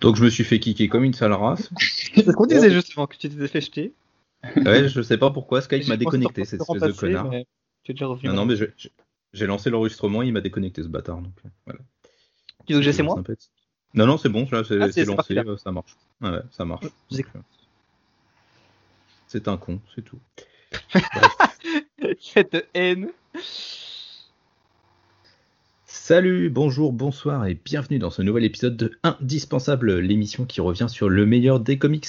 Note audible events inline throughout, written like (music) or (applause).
Donc je me suis fait kicker comme une sale race. (laughs) C'est ce qu'on disait justement, que tu t'étais fait jeter. Ouais, je sais pas pourquoi Skype m'a déconnecté, cette espèce de connard. mais Tu es déjà revenu. Non, non, mais j'ai lancé l'enregistrement, il m'a déconnecté ce bâtard. Donc, euh, voilà. Tu veux que j'essaie moi. Non, non, c'est bon, là, c'est Ah, c'est- lancé, là. euh, ça marche. Ouais, ouais, ça marche. C'est un con, c'est tout. (laughs) Cette haine. Salut, bonjour, bonsoir et bienvenue dans ce nouvel épisode de Indispensable, l'émission qui revient sur le meilleur des comics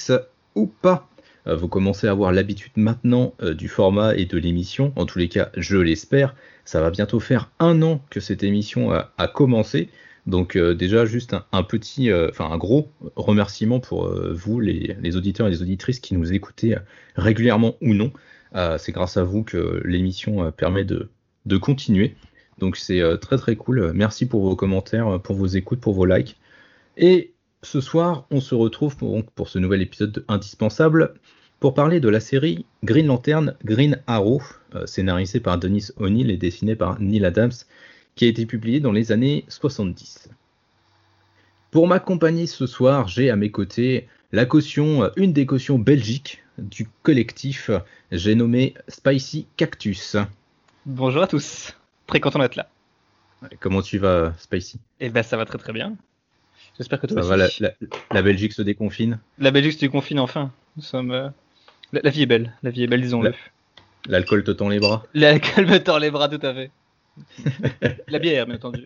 ou pas. Euh, Vous commencez à avoir l'habitude maintenant euh, du format et de l'émission, en tous les cas je l'espère. Ça va bientôt faire un an que cette émission a, a commencé. Donc euh, déjà juste un, petit, euh, enfin un gros remerciement pour euh, vous, les, auditeurs et les auditrices qui nous écoutez euh, régulièrement ou non. Euh, C'est grâce à vous que l'émission euh, permet de continuer. Donc c'est euh, très très cool. Merci pour vos commentaires, euh, pour vos écoutes, pour vos likes. Et ce soir, on se retrouve pour, ce nouvel épisode de Indispensable pour parler de la série Green Lantern Green Arrow, euh, scénarisée par Dennis O'Neill et dessinée par Neil Adams, qui a été publiée dans les années 70. Pour m'accompagner ce soir, j'ai à mes côtés la caution, une des cautions belgiques du collectif, j'ai nommé Spicy Cactus. Bonjour à tous. Très content d'être là. Comment tu vas, Spicy? Et ben ça va très très bien. J'espère que toi Ça va, la, aussi. la- la Belgique se déconfine. La Belgique se confine enfin. Nous sommes. euh, La, la vie est belle. La vie est belle, disons-le. L'alcool te tend les bras. La calme tord les bras, tout à fait. (laughs) la bière, bien entendu.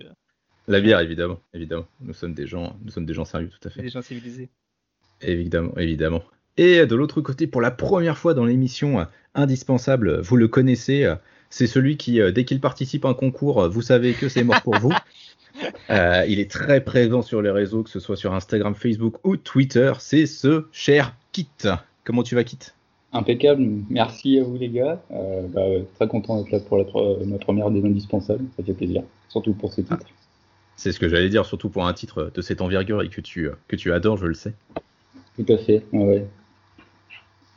La bière, évidemment, évidemment. Nous sommes des gens, nous sommes des gens sérieux, tout à fait. Les gens civilisés. Évidemment, évidemment. Et de l'autre côté, pour la première fois dans l'émission euh, indispensable, vous le connaissez, euh, c'est celui qui, euh, dès qu'il participe à un concours, euh, vous savez que c'est mort pour vous. (laughs) Euh, il est très présent sur les réseaux, que ce soit sur Instagram, Facebook ou Twitter. C'est ce cher Kit. Comment tu vas, Kit? Impeccable, merci à vous les gars. Euh, bah, très content d'être là pour la, pre- ma première des indispensables, ça fait plaisir, surtout pour ce titre. C'est ce que j'allais dire, surtout pour un titre de cette envergure et que tu, que tu adores, je le sais. Tout à fait, ouais, ouais.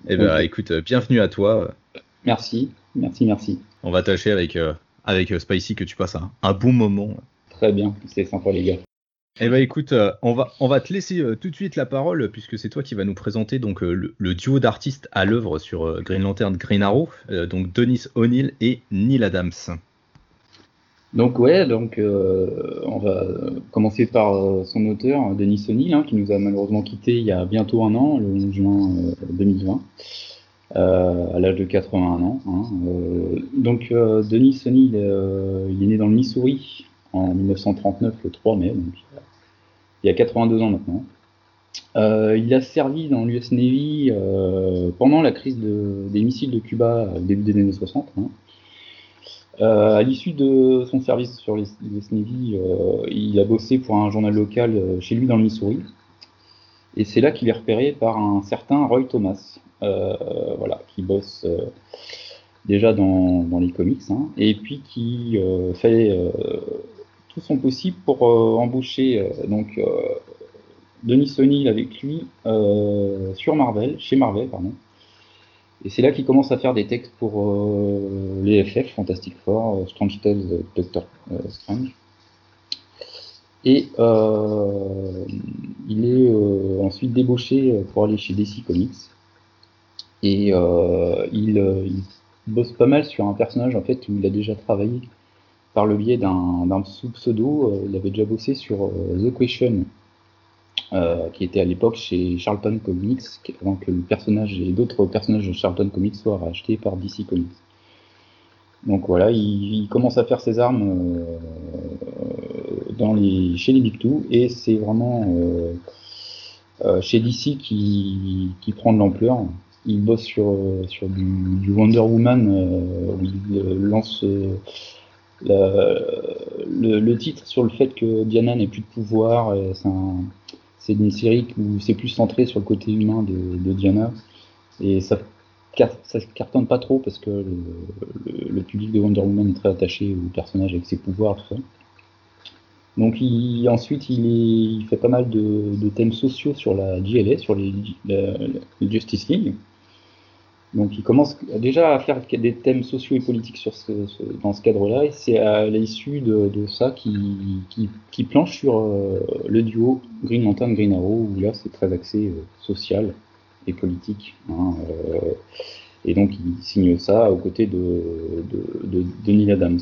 Eh ben, Ok. écoute, bienvenue à toi. Merci, merci, merci. On va tâcher avec, euh, avec euh, Spicy que tu passes un, un bon moment. Très bien, c'est sympa les gars. Eh ben écoute, euh, on, va, on va te laisser euh, tout de suite la parole puisque c'est toi qui vas nous présenter donc euh, le, le duo d'artistes à l'œuvre sur Green Lantern Green Arrow, donc Dennis O'Neill et Neil Adams. Donc ouais, donc on va commencer par son auteur, Denis O'Neill, hein, qui nous a malheureusement quitté il y a bientôt un an, le 11 juin euh, 2020, euh, à l'âge de 81 ans. hein. Euh, donc euh, Denis euh, il est né dans le Missouri en 1939, le 3 mai, donc il y a 82 ans maintenant. Il a servi dans l'US Navy pendant la crise de- des missiles de Cuba au début des années 60. hein. À l'issue de son service sur les Navy, il a bossé pour un journal local chez lui dans le Missouri. Et c'est là qu'il est repéré par un certain Roy Thomas, voilà, qui bosse euh, déjà dans, les comics, hein, et puis qui euh, fait euh, tout son possible pour euh, embaucher euh, donc euh, Denis O'Neill avec lui euh, sur Marvel, chez Marvel, pardon. Et c'est là qu'il commence à faire des textes pour euh, les FF, Fantastic Four, euh, Strange Tales, euh, Doctor euh, Strange. Et euh, il est euh, ensuite débauché euh, pour aller chez DC Comics. Et euh, il, euh, il bosse pas mal sur un personnage en fait où il a déjà travaillé par le biais d'un sous-pseudo. euh, il avait déjà bossé sur The Question, qui était à l'époque chez Charlton Comics, avant que le personnage et d'autres personnages de Charlton Comics soient rachetés par DC Comics. Donc voilà, il, commence à faire ses armes chez les Big Two, et c'est vraiment chez DC qui prend de l'ampleur. Il bosse sur, euh, sur du, Wonder Woman, euh, où il euh, lance la- le, titre sur le fait que Diana n'ait plus de pouvoir. c'est un- c'est une série où c'est plus centré sur le côté humain de, Diana. Et ça, ça cartonne pas trop parce que le, public de Wonder Woman est très attaché au personnage avec ses pouvoirs. Donc ensuite, il, fait pas mal de, thèmes sociaux sur la JLA, sur les, la Justice League. Donc il commence déjà à faire des thèmes sociaux et politiques dans ce cadre-là, et c'est à l'issue de, ça qui, qui, planche sur euh, le duo Green Lantern Green Arrow, où là c'est très axé euh, social et politique. Hein, euh, et donc il signe ça aux côtés de, de, de Neil Adams.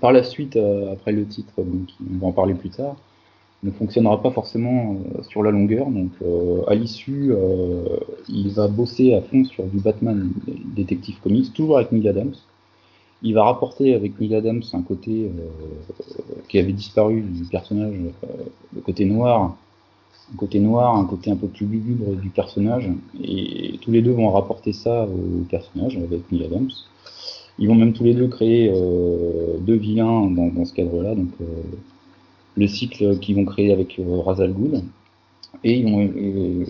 Par la suite, après le titre, donc, on va en parler plus tard, ne fonctionnera pas forcément euh, sur la longueur. Donc, euh, à l'issue, euh, il va bosser à fond sur du Batman Détective Comics, toujours avec Neil Adams. Il va rapporter avec Neil Adams un côté qui avait disparu du personnage, le côté noir, un côté noir, un côté un peu plus lugubre du personnage, et tous les deux vont rapporter ça au personnage avec Neil Adams. Ils vont même tous les deux créer deux vilains dans, dans ce cadre-là, donc le cycle qu'ils vont créer avec euh, Razal Ghul. Et ils vont euh,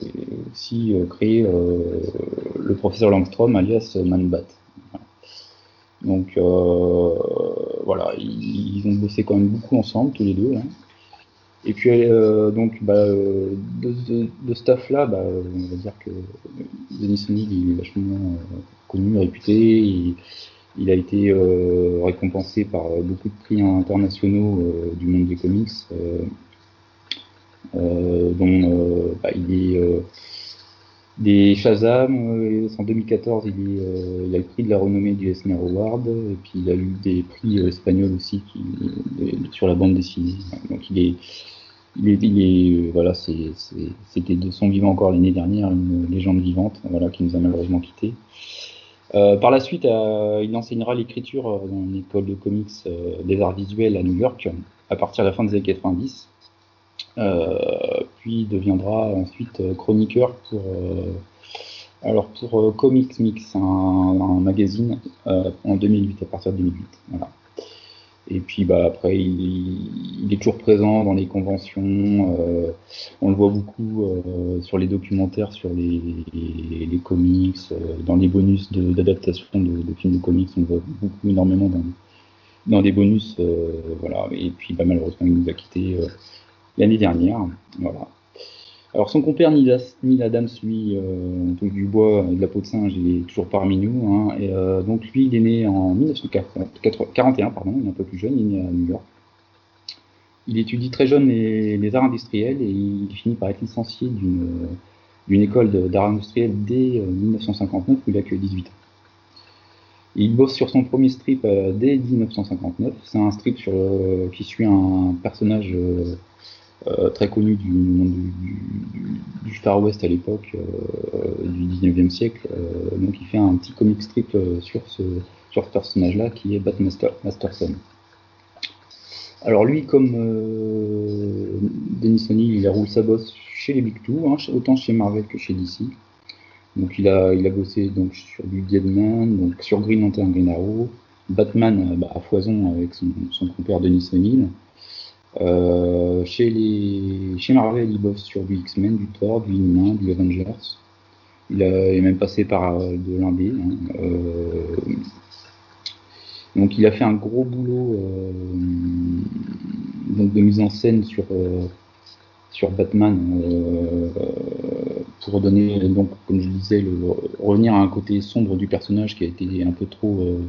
aussi euh, créer le professeur Langstrom alias Manbat. Donc voilà, ils, ont bossé quand même beaucoup ensemble, tous les deux. Hein. Et puis donc bah, de, staff là, bah, on va dire que Denis il est vachement connu, réputé. Il a été euh, récompensé par euh, beaucoup de prix internationaux euh, du monde des comics, dont bah, il est des Shazam. en 2014, il, est, il, a le prix de la renommée du Eisner Award, et puis il a eu des prix espagnols aussi qui, sur la bande dessinée. Donc il est, il est, il est voilà, c'était de son vivant encore l'année dernière, une légende vivante, voilà, qui nous a malheureusement quittés. Euh, par la suite, euh, il enseignera l'écriture euh, dans une école de comics des arts visuels à New York à partir de la fin des années 90. puis deviendra ensuite chroniqueur pour alors pour Comics Mix, un, un magazine en 2008 à partir de 2008. Voilà. Et puis bah, après, il, est toujours présent dans les conventions. Euh, on le voit beaucoup euh, sur les documentaires, sur les, comics, euh, dans les bonus d'adaptation de, de, films de comics. On le voit beaucoup, énormément dans, dans des bonus. Voilà. Et puis bah, malheureusement, il nous a quittés l'année dernière. Voilà. Alors son compère Neil Adams, lui, euh, donc du bois et de la peau de singe, il est toujours parmi nous. Hein, et, euh, donc lui, il est né en 1941, pardon, il est un peu plus jeune, il est né à New York. Il étudie très jeune les, arts industriels et il finit par être licencié d'une école d'art industriel dès 1959 où il a que 18 ans. Il bosse sur son premier strip euh, dès 1959. C'est un strip qui suit un personnage euh, très connu du du, Far West à l'époque euh, du 19e siècle. Euh, donc il fait un petit comic strip sur ce, personnage-là qui est Batman Masterson. Alors lui, comme euh, Denis O'Neill, il a sa bosse chez les Big Two, hein, autant chez Marvel que chez DC. Donc il a, il a bossé donc sur du Deadman, donc sur Green Lantern, Green Arrow, Batman bah, à foison avec son, son compère Denis O'Neill, euh, chez, Marvel, il bosse sur du X-Men, du Thor, du Inhumain, du Avengers. Il, est même passé par euh, de l'indé. Hein. Euh, donc il a fait un gros boulot de mise en scène sur, Batman pour donner, donc, comme je disais, revenir à un côté sombre du personnage qui a été un peu trop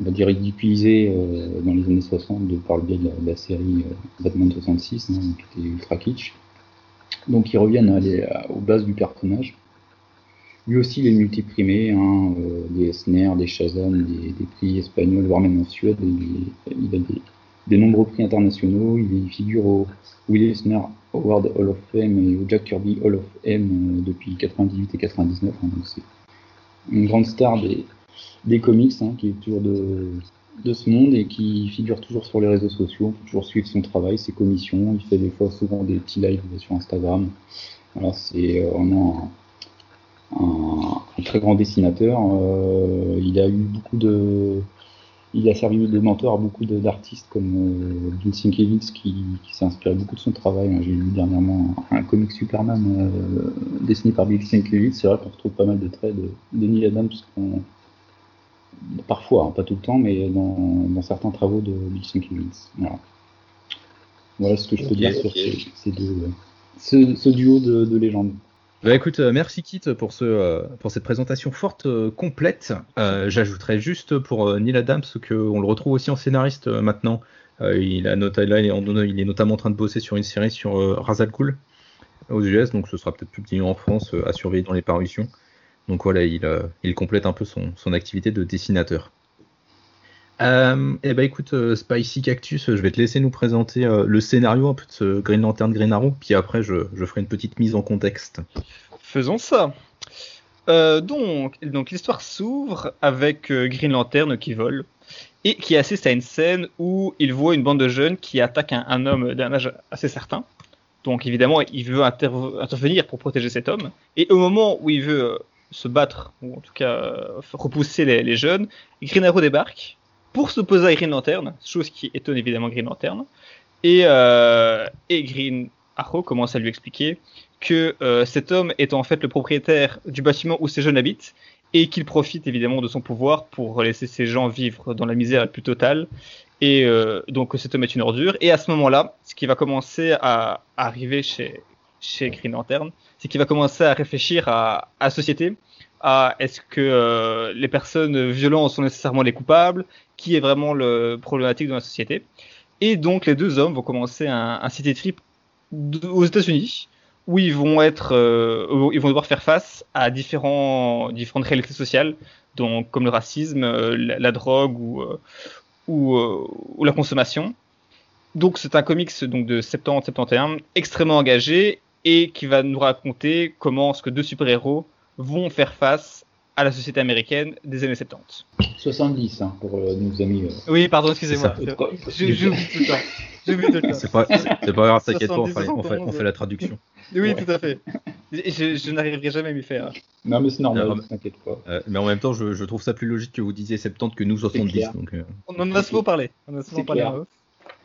on va dire ridiculisé euh, dans les années 60 de, par le biais de la, série euh, Batman 66, hein, qui était ultra kitsch. Donc ils reviennent à aux bases du personnage. Lui aussi, il est multiprimé, hein, euh, des Esner, des Shazam, des, prix espagnols, voire même en Suède. Il, a des, nombreux prix internationaux. Il figure au Will Eisner Award Hall of Fame et au Jack Kirby Hall of Fame depuis 98 et 99. Hein, donc c'est une grande star des, des comics, hein, qui est toujours de, de ce monde et qui figure toujours sur les réseaux sociaux. On peut toujours suivre son travail, ses commissions. Il fait des fois souvent des petits lives sur Instagram. Alors c'est euh, vraiment un, très grand dessinateur. Euh, il a eu beaucoup de, il a servi de mentor à beaucoup d'artistes comme euh, Sienkiewicz qui, s'est inspiré beaucoup de son travail. J'ai lu dernièrement un, comic Superman euh, dessiné par Bill Sienkiewicz. C'est vrai qu'on retrouve pas mal de traits de, de Neil Adams parfois, hein, pas tout le temps, mais dans, certains travaux de Bill Sienkiewicz. Voilà. voilà ce que je peux dire sur ces, deux, ce, duo de, légendes. Bah écoute, euh, merci Kit pour, ce, euh, pour cette présentation forte, euh, complète. Euh, J'ajouterais juste pour euh, Neil Adams qu'on le retrouve aussi en scénariste euh, maintenant. Euh, il, a nota- là, il, est en- il est notamment en train de bosser sur une série sur euh, Ra's al Ghul aux US, donc ce sera peut-être publié en France euh, à surveiller dans les parutions. Donc voilà, il, euh, il complète un peu son, activité de dessinateur. Euh, et bah écoute, euh, Spicy Cactus, je vais te laisser nous présenter le scénario un peu de Green Lantern Green Arrow, puis après je, ferai une petite mise en contexte. Faisons ça. Donc, l'histoire s'ouvre avec Green Lantern qui vole et qui assiste à une scène où il voit une bande de jeunes qui attaquent un, un homme d'un âge assez certain. Donc évidemment, il veut interv- intervenir pour protéger cet homme. Et au moment où il veut se battre, ou en tout cas euh, repousser les, jeunes, Green Arrow débarque pour s'opposer à Green Lantern, chose qui étonne évidemment Green Lantern. Et, euh, Green Arrow commence à lui expliquer que euh, cet homme est en fait le propriétaire du bâtiment où ces jeunes habitent et qu'il profite évidemment de son pouvoir pour laisser ces gens vivre dans la misère la plus totale. Et euh, donc cet homme est une ordure. Et à ce moment-là, ce qui va commencer à arriver chez, chez Green Lantern, c'est qu'il va commencer à réfléchir à, la société, à est-ce que euh, les personnes violentes sont nécessairement les coupables, qui est vraiment le problématique dans la société. Et donc les deux hommes vont commencer un, un city trip aux États-Unis où ils vont être, euh, ils vont devoir faire face à différents, différentes réalités sociales, donc comme le racisme, euh, la, drogue ou la consommation. Donc c'est un comics donc de 70-71 extrêmement engagé et qui va nous raconter comment ce que deux super-héros vont faire face à la société américaine des années 70. 70 hein, pour euh, nos amis. euh, Oui, pardon, excusez-moi. J'oublie tout le temps. C'est pas, c'est pas grave, t'inquiète pas, on 70, fait, on, fait, on fait la traduction. Oui, Ouais. tout à fait. Je, je n'arriverai jamais à m'y faire. Non, mais c'est normal, t'inquiète pas. Euh, mais en même temps, je, je trouve ça plus logique que vous disiez 70 que nous 70. clair. Donc, euh, On en a souvent parlé. On a souvent parlé.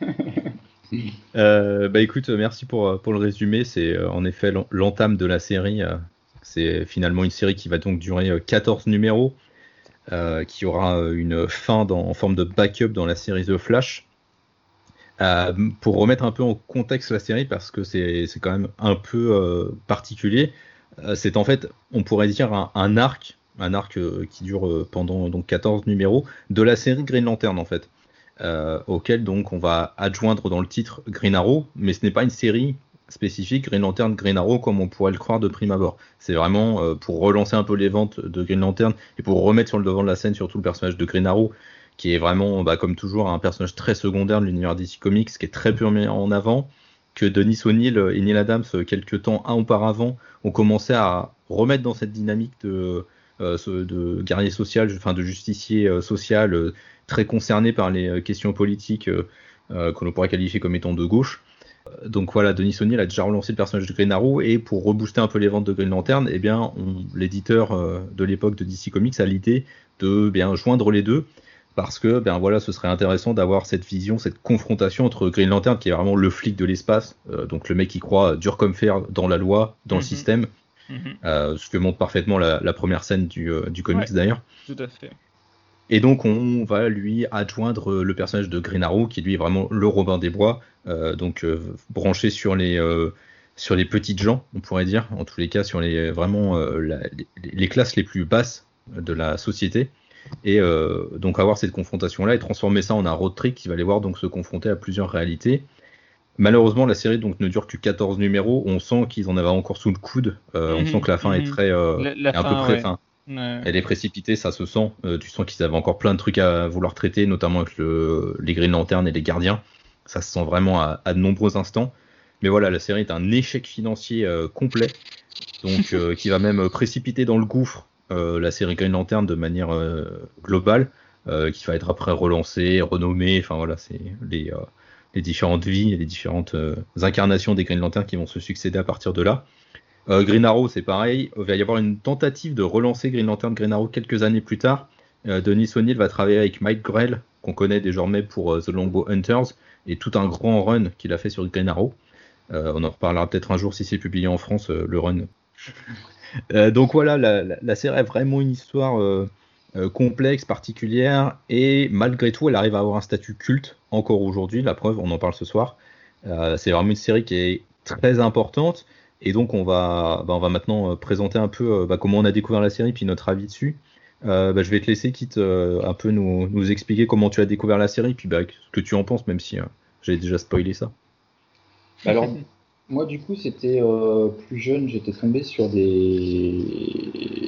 (laughs) (laughs) Euh, bah écoute, merci pour, euh, pour le résumé. C'est euh, en effet l'en- l'entame de la série. C'est finalement une série qui va donc durer euh, 14 numéros, qui aura une fin en forme de backup dans la série The Flash. Pour remettre un peu en contexte la série, parce que c'est quand même un peu particulier, c'est en fait, on pourrait dire, un, un arc, un arc qui dure pendant donc 14 numéros, de la série Green Lantern en fait euh, auquel donc on va adjoindre dans le titre Green Arrow, mais ce n'est pas une série spécifique Green Lantern Green Arrow comme on pourrait le croire de prime abord. C'est vraiment euh, pour relancer un peu les ventes de Green Lantern et pour remettre sur le devant de la scène surtout le personnage de Green Arrow qui est vraiment bah, comme toujours un personnage très secondaire de l'univers DC Comics qui est très peu mis en avant que Denis O'Neill et Neil Adams euh, quelques temps auparavant ont commencé à remettre dans cette dynamique de, de guerrier social, enfin de justicier euh, social euh, très concerné par les euh, questions politiques euh, euh, que l'on pourrait qualifier comme étant de gauche. Euh, Donc voilà, Denis O'Neill a déjà relancé le personnage de Green Arrow et pour rebooster un peu les ventes de Green Lantern, eh bien, l'éditeur euh, de l'époque de DC Comics a l'idée de bien joindre les deux parce que ben voilà, ce serait intéressant d'avoir cette vision, cette confrontation entre Green Lantern qui est vraiment le flic de l'espace, euh, donc le mec qui croit dur comme fer dans la loi, dans le Mhm. Mhm, euh, ce que montre parfaitement la, la première scène du, euh, du comics Ouais. d'ailleurs. Tout à fait. Et donc on va lui adjoindre euh, le personnage de Green Arrow, qui lui est vraiment le Robin des Bois, euh, donc euh, branché sur les euh, sur les petites gens, on pourrait dire, en tous les cas sur les vraiment la- les, les classes les plus basses de la société. Et donc avoir cette confrontation là et transformer ça en un road trip qui va les voir donc se confronter à plusieurs réalités. Malheureusement, la série donc ne dure que 14 numéros. On sent qu'ils en avaient encore sous le coude. Euh, On Mhm, sent que la fin est mhm. très euh, La, la est un peu fin, près. ouais. enfin, Ouais. elle est précipitée, ça se sent. Euh, tu sens qu'ils avaient encore plein de trucs à vouloir traiter, notamment avec le, les Green Lantern et les Gardiens. Ça se sent vraiment à, à de nombreux instants. Mais voilà, la série est un échec financier complet, donc (laughs) qui va même précipiter dans le gouffre la série Green Lantern de manière globale, qui va être après relancée, renommée. Enfin voilà, c'est les, les différentes vies et les différentes euh, incarnations des Green Lantern qui vont se succéder à partir de là. Euh, Green Arrow, c'est pareil. Il va y avoir une tentative de relancer Green Lantern Green Arrow quelques années plus tard. Euh, Denis O'Neill va travailler avec Mike Grell, qu'on connaît désormais pour The Longbow Hunters, et tout un grand run qu'il a fait sur Green Arrow. On en reparlera peut-être un jour si c'est publié en France, le run. (laughs) Donc voilà, la, la- la série est vraiment une histoire complexe, particulière, et malgré tout, elle arrive à avoir un statut culte encore aujourd'hui. La preuve, on en parle ce soir. Euh, c'est vraiment une série qui est très importante Et donc on va, bah, on va maintenant présenter un peu bah, comment on a découvert la série puis notre avis dessus. Bah, je vais te laisser, quitte un peu nous, nous, expliquer comment tu as découvert la série, puis ce que tu en penses, même si j'ai déjà spoilé ça. Alors, moi, du coup, c'était plus jeune, j'étais tombé sur des,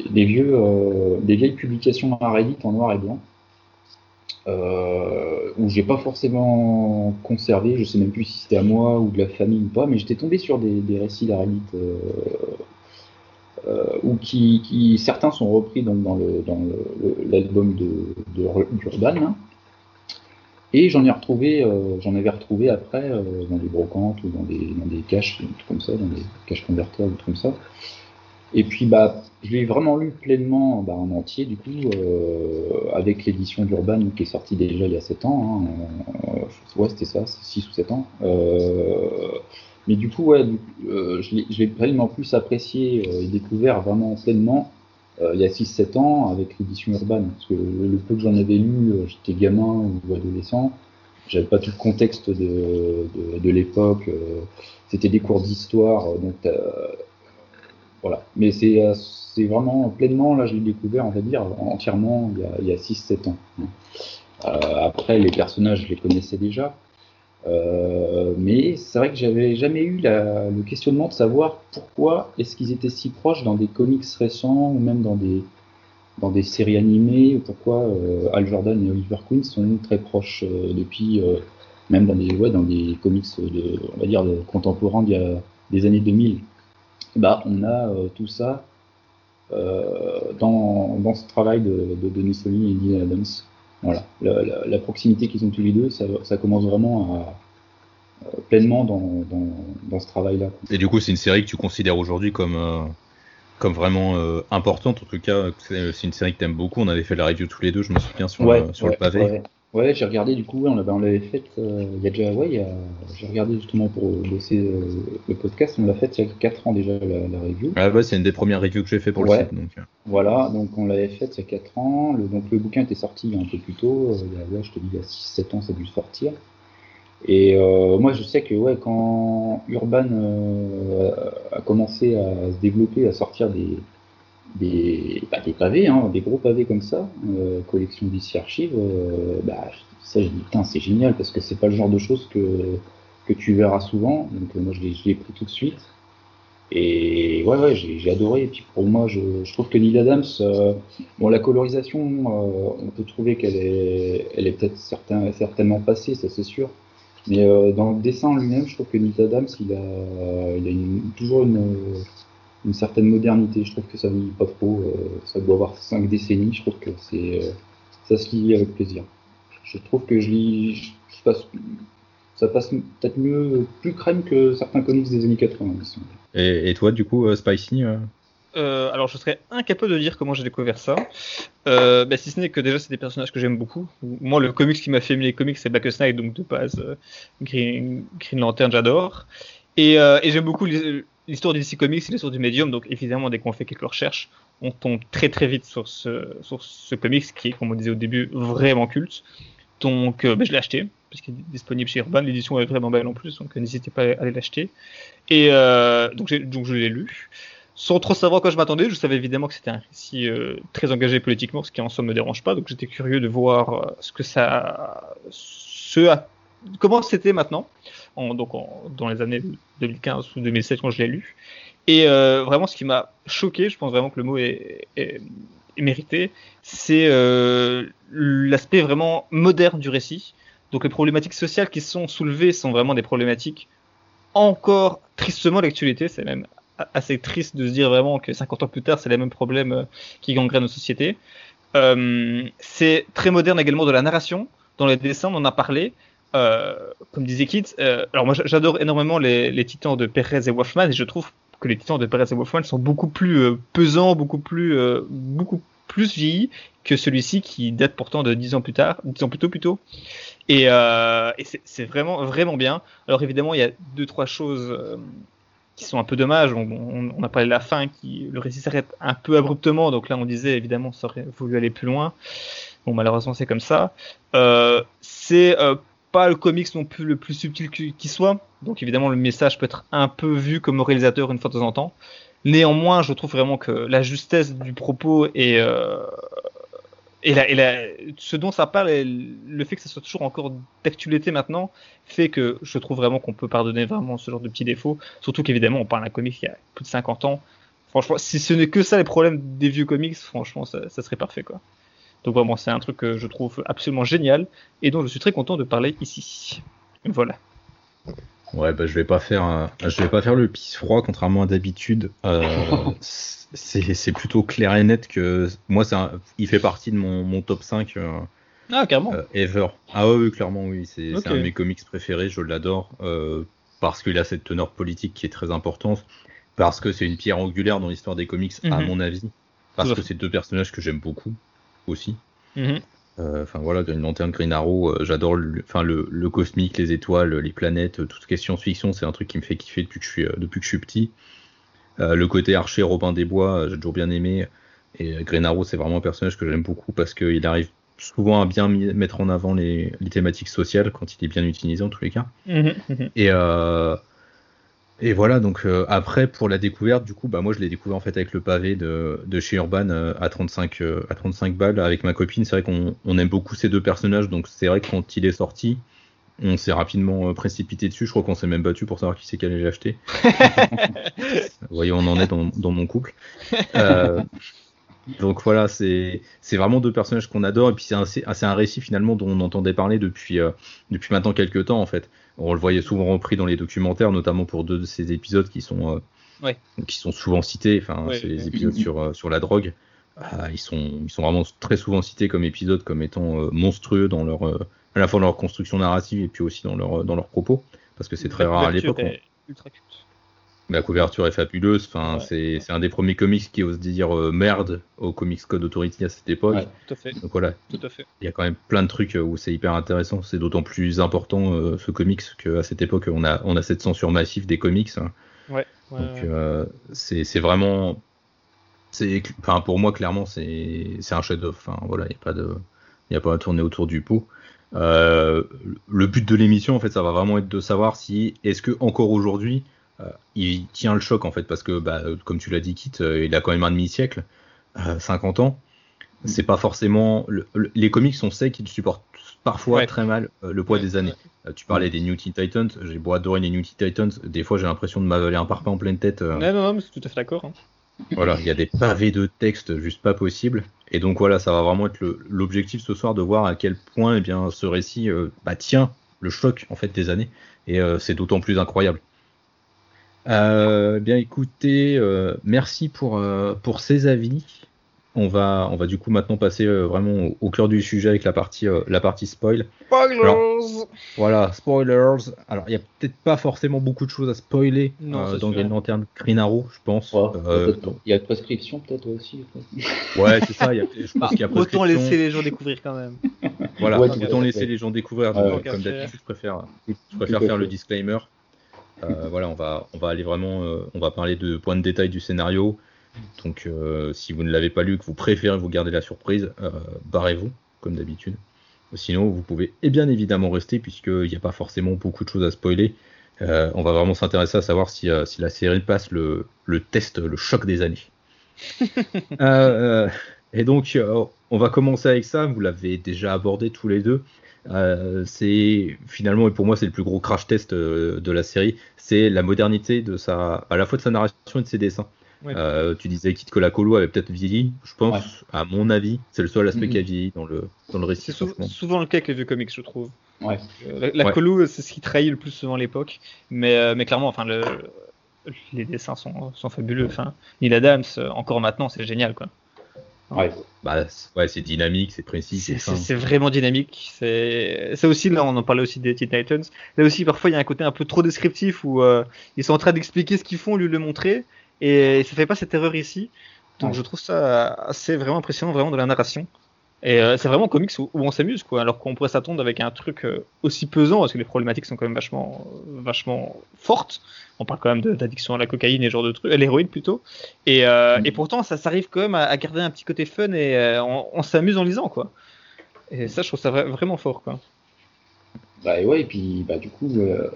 des, vieux, des vieilles publications à Reddit en noir et blanc euh, où j'ai pas forcément conservé, je sais même plus si c'était à moi ou de la famille ou pas, mais j'étais tombé sur des, récits d'Aralit euh, euh, ou qui, qui, certains sont repris donc dans le dans l'album de, d'Urban. Hein. Et j'en ai retrouvé, euh, j'en avais retrouvé après euh, dans des brocantes ou dans des, dans des caches, comme ça, dans des caches converteurs, trucs comme ça. Et puis bah je l'ai vraiment lu pleinement bah, en entier, du coup, euh, avec l'édition d'Urban qui est sortie déjà il y a 7 ans. Hein, euh, ouais, c'était ça, 6 ou 7 ans. Euh, mais du coup, ouais, je l'ai pleinement plus apprécié et découvert vraiment pleinement il y a 6-7 ans avec l'édition Urban. Parce que le, peu que j'en avais lu, j'étais gamin ou adolescent. J'avais pas tout le contexte de, de, l'époque. C'était des cours d'histoire, voilà. Mais c'est c'est vraiment pleinement, là je l'ai découvert, on va dire, entièrement il y a, 6-7 ans. Euh, après, les personnages, je les connaissais déjà. Euh, mais c'est vrai que j'avais jamais eu le questionnement de savoir pourquoi est-ce qu'ils étaient si proches dans des comics récents ou même dans des, dans des séries animées, ou pourquoi euh, Al Jordan et Oliver Queen sont très proches depuis, même dans des, ouais, dans des comics de, on va dire, contemporains d'il y a des années 2000. Bah, on a tout ça euh, dans, dans, ce travail de, de Denis Soli et Dean Adams. Voilà, la, la, proximité qu'ils ont tous les deux, ça, ça commence vraiment à, euh, pleinement dans, dans, dans ce travail-là. Et du coup, c'est une série que tu considères aujourd'hui comme, euh, comme vraiment importante. En tout cas, c'est une série que tu aimes beaucoup. On avait fait la review tous les deux, je me souviens, sur, sur le pavé. Ouais, j'ai regardé du coup, on l'avait fait euh, il y a déjà, ouais, j'ai regardé justement pour bosser euh, le podcast, on l'a fait il y a 4 ans déjà la, review. Ah ouais, c'est une des premières reviews que j'ai fait pour le site. Donc. Euh. Voilà, donc on l'avait fait il y a 4 ans, le, donc le bouquin était sorti un peu plus tôt, il y a, ouais, je te dis, il y a 6-7 ans ça a dû sortir. Et moi je sais que ouais, quand Urban a commencé à se développer, à sortir des, des, bah, des pavés, hein, des gros pavés comme ça, euh, collection d'ici archives, euh, bah, ça je dis putain c'est génial parce que c'est pas le genre de choses que, que tu verras souvent, donc euh, moi je l'ai pris tout de suite. Et ouais ouais j'ai adoré et puis pour moi je, je trouve que Neil Adams, bon la colorisation on peut trouver qu'elle est, elle est peut-être certain, certainement passée, ça c'est sûr. Mais dans le dessin lui-même, je trouve que Neil Adams, il a, il a une, toujours une, une certaine modernité. Je trouve que ça vieillit pas trop. Euh, ça doit avoir cinq décennies. Je trouve que c'est euh, ça se lit avec plaisir. Je trouve que je lis, je passe, ça passe peut-être mieux, plus crème que certains comics des années 80. Et, et toi, du coup, euh, Spicy euh, alors je serais incapable de dire comment j'ai découvert ça, euh, bah, si ce n'est que déjà c'est des personnages que j'aime beaucoup. Moi le comics qui m'a fait aimer les comics c'est Black Knight, donc de base Green, Green Lantern j'adore. Et, et j'aime beaucoup l'histoire des DC Comics, c'est l'histoire du médium, donc évidemment, dès qu'on fait quelques recherches, on tombe très très vite sur ce, sur ce comics qui est, comme on disait au début, vraiment culte. Donc, euh, ben, je l'ai acheté, parce qu'il est disponible chez Urban. L'édition est vraiment belle en plus, donc n'hésitez pas à aller l'acheter. Et euh, donc, donc, je l'ai lu. Sans trop savoir à quoi je m'attendais, je savais évidemment que c'était un récit euh, très engagé politiquement, ce qui en somme me dérange pas. Donc, j'étais curieux de voir ce que ça, ce, comment c'était maintenant donc dans les années 2015 ou 2007 quand je l'ai lu. Et euh, vraiment, ce qui m'a choqué, je pense vraiment que le mot est, mérité, c'est euh, l'aspect vraiment moderne du récit. Donc les problématiques sociales qui sont soulevées sont vraiment des problématiques encore tristement d'actualité. C'est même assez triste de se dire vraiment que 50 ans plus tard, c'est les mêmes problèmes euh, qui gangrènent nos sociétés. c'est très moderne également de la narration. Dans les dessins, on en a parlé. Euh, comme disait Kit, euh, alors moi j'adore énormément les, titans de Perez et Wolfman et je trouve que les titans de Perez et Wolfman sont beaucoup plus euh, pesants, beaucoup plus, beaucoup plus vieillis que celui-ci qui date pourtant de 10 ans plus tard, 10 ans plus tôt plutôt. Et, c'est vraiment, vraiment bien. Alors évidemment, il y a deux, trois choses qui sont un peu dommages. On, on, a parlé de la fin, qui le récit s'arrête un peu abruptement. Donc là, on disait évidemment, ça aurait voulu aller plus loin. Bon, malheureusement, c'est comme ça. c'est pas le comics non plus le plus subtil qui soit. Donc évidemment, le message peut être un peu vu comme réalisateur une fois de temps en temps. Néanmoins, je trouve vraiment que la justesse du propos et, euh, ce dont ça parle, et le fait que ça soit toujours encore d'actualité maintenant, fait que je trouve vraiment qu'on peut pardonner vraiment ce genre de petits défauts. Surtout qu'évidemment, on parle d'un comic qui a plus de 50 ans. Franchement, si ce n'est que ça les problèmes des vieux comics, franchement, ça serait parfait quoi. Donc vraiment, c'est un truc que je trouve absolument génial et dont je suis très content de parler ici. Voilà. Ouais, bah, je vais pas faire, je vais pas faire le pisse froid contrairement à d'habitude. Euh, (laughs) c'est plutôt clair et net que moi, un, il fait partie de mon, mon top 5 euh, ah, carrément. Euh, ever. Ah oui, clairement, oui. C'est un de mes comics préférés, je l'adore parce qu'il a cette teneur politique qui est très importante, parce que c'est une pierre angulaire dans l'histoire des comics, à mhm. mon avis, parce que c'est deux personnages que j'aime beaucoup aussi. Mhm. Euh, enfin voilà, une lanterne Green Arrow, euh, j'adore le, le, le, cosmique, les étoiles, les planètes, toute ce qui est science-fiction, c'est un truc qui me fait kiffer depuis que je suis, euh, depuis que je suis petit. le côté archer Robin des Bois, j'ai toujours bien aimé. Et Green Arrow, c'est vraiment un personnage que j'aime beaucoup parce qu'il arrive souvent à bien mettre en avant les, les, thématiques sociales quand il est bien utilisé en tous les cas. Mhm, mhm. Et et voilà, donc euh, après pour la découverte, du coup, bah moi je l'ai découvert en fait avec le pavé de, de chez Urban euh, à 35 euh, à 35 balles avec ma copine. C'est vrai qu'on on aime beaucoup ces deux personnages, donc c'est vrai que quand il est sorti, on s'est rapidement précipité dessus. Je crois qu'on s'est même battu pour savoir qui c'est qui allait l'acheter. (laughs) Vous voyez, on en est dans, dans mon couple. donc voilà, c'est c'est vraiment deux personnages qu'on adore et puis c'est un, récit finalement dont on entendait parler depuis depuis maintenant quelques temps en fait. On le voyait souvent repris dans les documentaires, notamment pour deux de ces épisodes qui sont, euh, qui sont souvent cités. Enfin, c'est les épisodes sur, euh, sur la drogue. Ah, ils, sont, ils sont vraiment très souvent cités comme épisodes comme étant euh, monstrueux dans leur, à la fois dans leur construction narrative et puis aussi dans leur, dans leurs propos. Parce que c'est très rare à l'époque. La couverture est fabuleuse. Enfin, c'est un des premiers comics qui ose dire euh, merde au Comics Code Authority à cette époque. tout à fait. Donc voilà. Tout à fait. Il y a quand même plein de trucs euh, où c'est hyper intéressant. C'est d'autant plus important euh, ce comics qu'à cette époque on a on a cette censure massive des comics. Ouais. Donc c'est vraiment c'est enfin pour moi clairement c'est c'est un chef-d'œuvre. Enfin voilà, il y a pas de il y a pas à tourner autour du pot. le but de l'émission en fait, ça va vraiment être de savoir si est-ce que encore aujourd'hui il tient le choc en fait parce que bah, comme tu l'as dit Kit, euh, il a quand même un demi-siècle, 50 euh, ans. C'est pas forcément les comics on sait qu'ils supportent parfois très mal le poids des années. tu parlais des New Teen Titans, j'ai beau adorer les New Teen Titans, des fois j'ai l'impression de m'avaler un parpaing en pleine tête. non, non, mais c'est tout à fait d'accord. Hein. Voilà, il y a des pavés de texte juste pas possible. Et donc voilà, ça va vraiment être l'objectif ce soir de voir à quel point eh bien, ce récit bah, tient le choc en fait des années. Et c'est d'autant plus incroyable. Euh, bien écoutez, euh, merci pour, euh, pour ces avis. On va, on va du coup maintenant passer euh, vraiment au, cœur du sujet avec la partie, euh, la partie spoil. Spoilers Voilà, spoilers. Alors, il n'y a peut-être pas forcément beaucoup de choses à spoiler non, dans Green Lantern Green Arrow, je pense. il y a prescription peut-être aussi. ouais, c'est ça. Y a, je pense qu'il y a Autant laisser les gens découvrir quand même. Voilà, autant laisser les gens découvrir. comme d'habitude, je préfère, je préfère faire le disclaimer. Euh, voilà, on va, on va aller vraiment, euh, on va parler de points de détail du scénario. Donc, euh, si vous ne l'avez pas lu, que vous préférez vous garder la surprise, barrez-vous, comme d'habitude. Sinon, vous pouvez et bien évidemment rester, puisqu'il n'y a pas forcément beaucoup de choses à spoiler. on va vraiment s'intéresser à savoir si, si, la série passe le, le, test, le choc des années. (laughs) et donc, on va commencer avec ça. Vous l'avez déjà abordé tous les deux. Euh, c'est finalement, et pour moi, c'est le plus gros crash test euh, de la série, c'est la modernité de sa, à la fois de sa narration et de ses dessins. Euh, tu disais que la colo avait peut-être vieilli, je pense, à mon avis, c'est le seul aspect qui a vieilli dans le, dans le récit. C'est souvent le cas avec les vieux comics, je trouve. Ouais. la, colo, c'est ce qui trahit le plus souvent l'époque, mais, mais clairement, enfin, le, les dessins sont, sont fabuleux. Enfin, Neil Adams, encore maintenant, c'est génial, quoi. Ouais. Bah, ouais, c'est dynamique, c'est précis. C'est vraiment dynamique. C'est aussi, là, on en parlait aussi des Teen Titans. Là aussi, parfois, il y a un côté un peu trop descriptif où euh, ils sont en train d'expliquer ce qu'ils font, lui le montrer. Et ça fait pas cette erreur ici. Donc, je trouve ça assez vraiment impressionnant, vraiment, de la narration. Et euh, c'est vraiment comics où, on s'amuse, quoi. Alors qu'on pourrait s'attendre avec un truc euh, aussi pesant, parce que les problématiques sont quand même vachement, vachement fortes. On parle quand même d'addiction à la cocaïne et genre de trucs, à l'héroïne plutôt. Et, euh, et, pourtant, ça s'arrive quand même à, garder un petit côté fun et on, s'amuse en lisant, quoi. Et ça, je trouve ça vraiment fort, quoi. Bah ouais, et puis bah du coup, euh,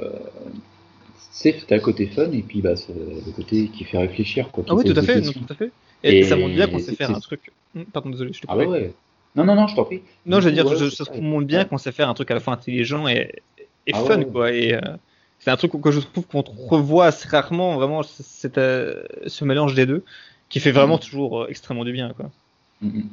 c'est à côté fun et puis bah c'est le côté qui fait réfléchir quoi. qui Ah oui, tout à fait, non, tout à fait. Et, Et ça montre bien qu'on sait faire un truc. Hmm, Pardon, désolé, je t'ai Ah ouais. Non non non, je t'en prie. Non, Du je veux dire, ouais, je- ça ça. montre bien qu'on sait faire un truc à la fois intelligent et, et Ah fun, ouais. quoi. Et euh, c'est un truc que je trouve qu'on revoit assez rarement, vraiment, c'est, euh, ce mélange des deux, qui fait vraiment Mm. toujours euh, extrêmement du bien, quoi. Mhm.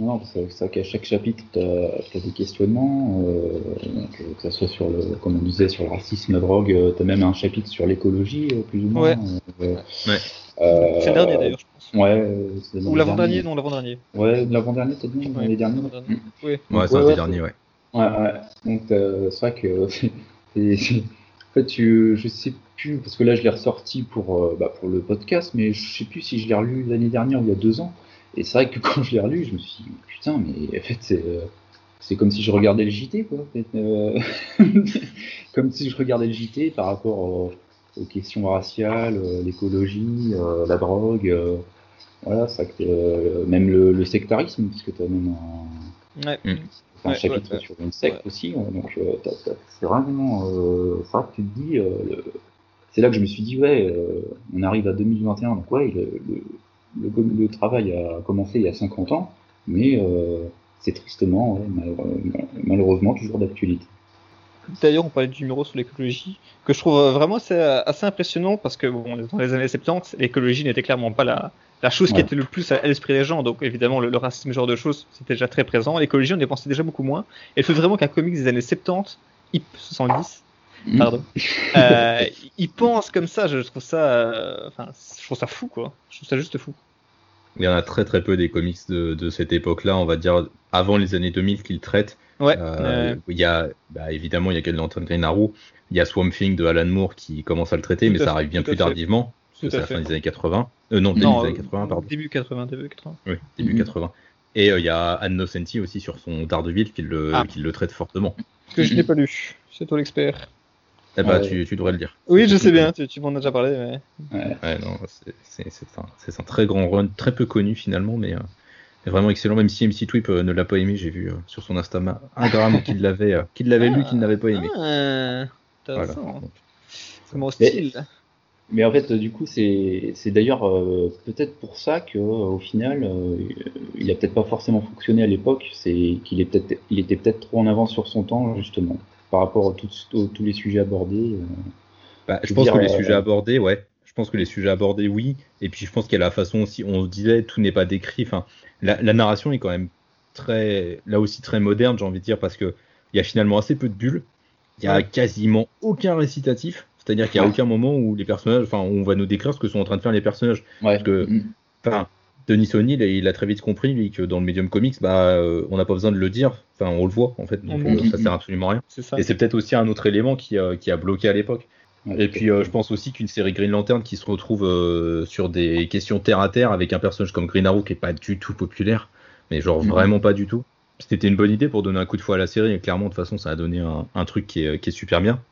Non, parce que c'est vrai qu'à chaque chapitre, tu as, des questionnements, euh, euh, que ce soit sur le, comme on disait, sur le racisme, la drogue, tu as même un chapitre sur l'écologie, euh, plus ou moins. Ouais. euh, Ouais. Euh, C'est le dernier d'ailleurs, je pense. Ouais, c'est dans Ou l'avant-dernier, dernier. non, l'avant-dernier. Ouais, l'avant-dernier, peut-être non, Ouais, les derniers. Mm. Oui. Ouais, c'est un ouais, des ouais, derniers, ouais. Ouais, ouais. Donc, euh, c'est vrai que (laughs) en fait, tu, je sais plus, parce que là, je l'ai ressorti pour, euh, bah, pour le podcast, mais je sais plus si je l'ai relu l'année dernière ou il y a deux ans. Et c'est vrai que (laughs) quand je l'ai relu, je me suis dit, putain, mais en fait, c'est, euh, c'est comme si je regardais le JT, quoi. euh, (laughs) comme si je regardais le JT par rapport au- aux questions raciales, euh, l'écologie, euh, la drogue. euh, voilà, euh, même le, le sectarisme, parce que tu as même un, Ouais. Mm. un Ouais, chapitre ouais, ouais. sur une secte aussi, ouais, donc euh, c'est vraiment euh, vrai que tu te dis, euh, le- c'est là que je me suis dit, ouais, euh, on arrive à 2021, donc ouais, le, le, le, le travail a commencé il y a 50 ans, mais euh, c'est tristement, ouais, mal- malheureusement, toujours d'actualité. D'ailleurs, on parlait du numéro sur l'écologie, que je trouve vraiment assez, assez impressionnant parce que bon, dans les années 70, l'écologie n'était clairement pas la, la chose qui était le plus à, l'esprit des gens. Donc évidemment, le, le racisme, ce genre de choses, c'était déjà très présent. L'écologie, on y pensait déjà beaucoup moins. Et le fait vraiment qu'un comics des années 70, hip 70, pardon, (laughs) euh, il pense comme ça, je trouve ça, euh, je trouve ça fou, quoi. Je trouve ça juste fou. Il y en a très très peu des comics de, de cette époque-là, on va dire avant les années 2000 qu'ils traitent. Ouais. Euh, euh, Il y a, bah, évidemment, il y a Green Lantern Green Arrow, il y a Swamp Thing de Alan Moore qui commence à le traiter, Tout mais ça fait, arrive bien plus fait. tardivement, parce Tout que c'est à la fait. fin des années 80. Euh, non, début des années euh, 80, pardon. Début 80, début 80. Oui, début Mhm. 80. Et euh, il y a Anne Nocenti aussi sur son Daredevil qui le, Ah. qui le traite fortement. Que je n'ai pas lu. C'est toi l'expert. Eh bah, Ouais. tu, tu devrais le dire. Oui, je sais bien, tu, tu m'en as déjà parlé, mais. Ouais. Ouais, non, c'est- c'est c'est un, c'est un très grand run, très peu connu finalement, mais vraiment excellent. Même si MC Twip euh, ne l'a pas aimé, j'ai vu euh, sur son Instagram (laughs) qu'il l'avait euh, qu'il l'avait lu, qu'il n'avait pas aimé. Ah, Voilà. C'est mon Mais- style. Mais en fait, du coup, c'est c'est d'ailleurs euh, peut-être pour ça que, au final, euh, il a peut-être pas forcément fonctionné à l'époque. C'est qu'il est peut-être, il était peut-être trop en avance sur son temps, justement, par rapport à tous- les sujets abordés. euh. Bah, je pense dire, que les euh, sujets abordés, ouais. Pense que les sujets abordés, oui. Et puis je pense qu'il y a la façon aussi, on se disait, tout n'est pas décrit. Enfin, la, la narration est quand même très, là aussi très moderne, j'ai envie de dire, parce que il y a finalement assez peu de bulles. Il y a Ouais. quasiment aucun récitatif. C'est-à-dire qu'il n'y a Ouais. aucun moment où les personnages, enfin, on va nous décrire ce que sont en train de faire les personnages. Ouais. Parce que- Mm. Enfin, Denis O'Neill, il a très vite compris, lui, que dans le medium comics, bah, euh, on n'a pas besoin de le dire. Enfin, on le voit, en fait. Donc, Mhm. euh, ça sert absolument à rien. Ça. Et c'est peut-être aussi un autre élément qui, euh, qui a bloqué à l'époque. Et puis euh, je pense aussi qu'une série Green Lantern qui se retrouve euh, sur des questions terre à terre avec un personnage comme Green Arrow qui est pas du tout populaire, mais genre Mhm. vraiment pas du tout. C'était une bonne idée pour donner un coup de foi à la série et clairement de toute façon ça a donné un, un truc qui est, qui est super bien.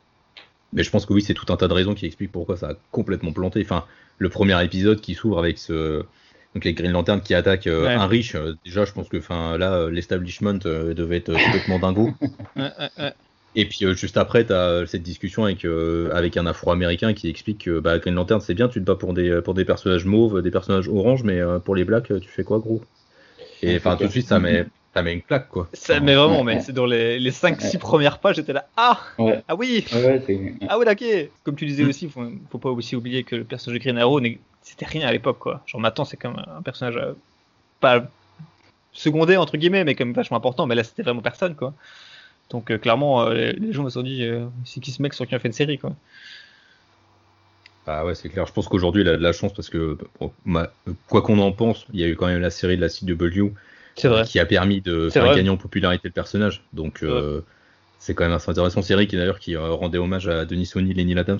Mais je pense que oui c'est tout un tas de raisons qui expliquent pourquoi ça a complètement planté. Enfin le premier épisode qui s'ouvre avec ce donc les Green Lantern qui attaquent euh, Ouais. un riche, euh, déjà je pense que enfin là euh, l'establishment devait être complètement dingo. (laughs) Ouais, ouais, ouais. Et puis euh, juste après, tu as cette discussion avec, euh, avec un Afro-Américain qui explique que bah, Green Lantern, c'est bien, tu te bats pour des, pour des personnages mauves, des personnages oranges, mais euh, pour les blacks, euh, tu fais quoi, gros? Et enfin, tout de suite, ça met, ça met une claque, quoi. Ça, Enfin, mais vraiment, ouais, mais c'est dans les, les 5-6 Ouais. premières pages, j'étais là. Ah Ouais. Ah oui Ouais, ouais, c'est. Ah oui, ok Comme tu disais aussi, faut, faut pas aussi oublier que le personnage de Green Arrow, c'était rien à l'époque, quoi. Genre maintenant, c'est comme un personnage euh, pas secondaire, entre guillemets, mais quand même vachement important, mais là, c'était vraiment personne, quoi. Donc euh, clairement, euh, les, gens se sont dit, euh, c'est qui ce mec sur qui on fait une série, quoi. Bah ouais, c'est clair. Je pense qu'aujourd'hui, il a de la chance parce que, bon, ma- quoi qu'on en pense, il y a eu quand même la série de la CW vrai. qui a permis de faire gagner en popularité le personnage. Donc, c'est quand même assez intéressant. Série qui d'ailleurs qui rendait hommage à Denis O'Neill et Neil Adams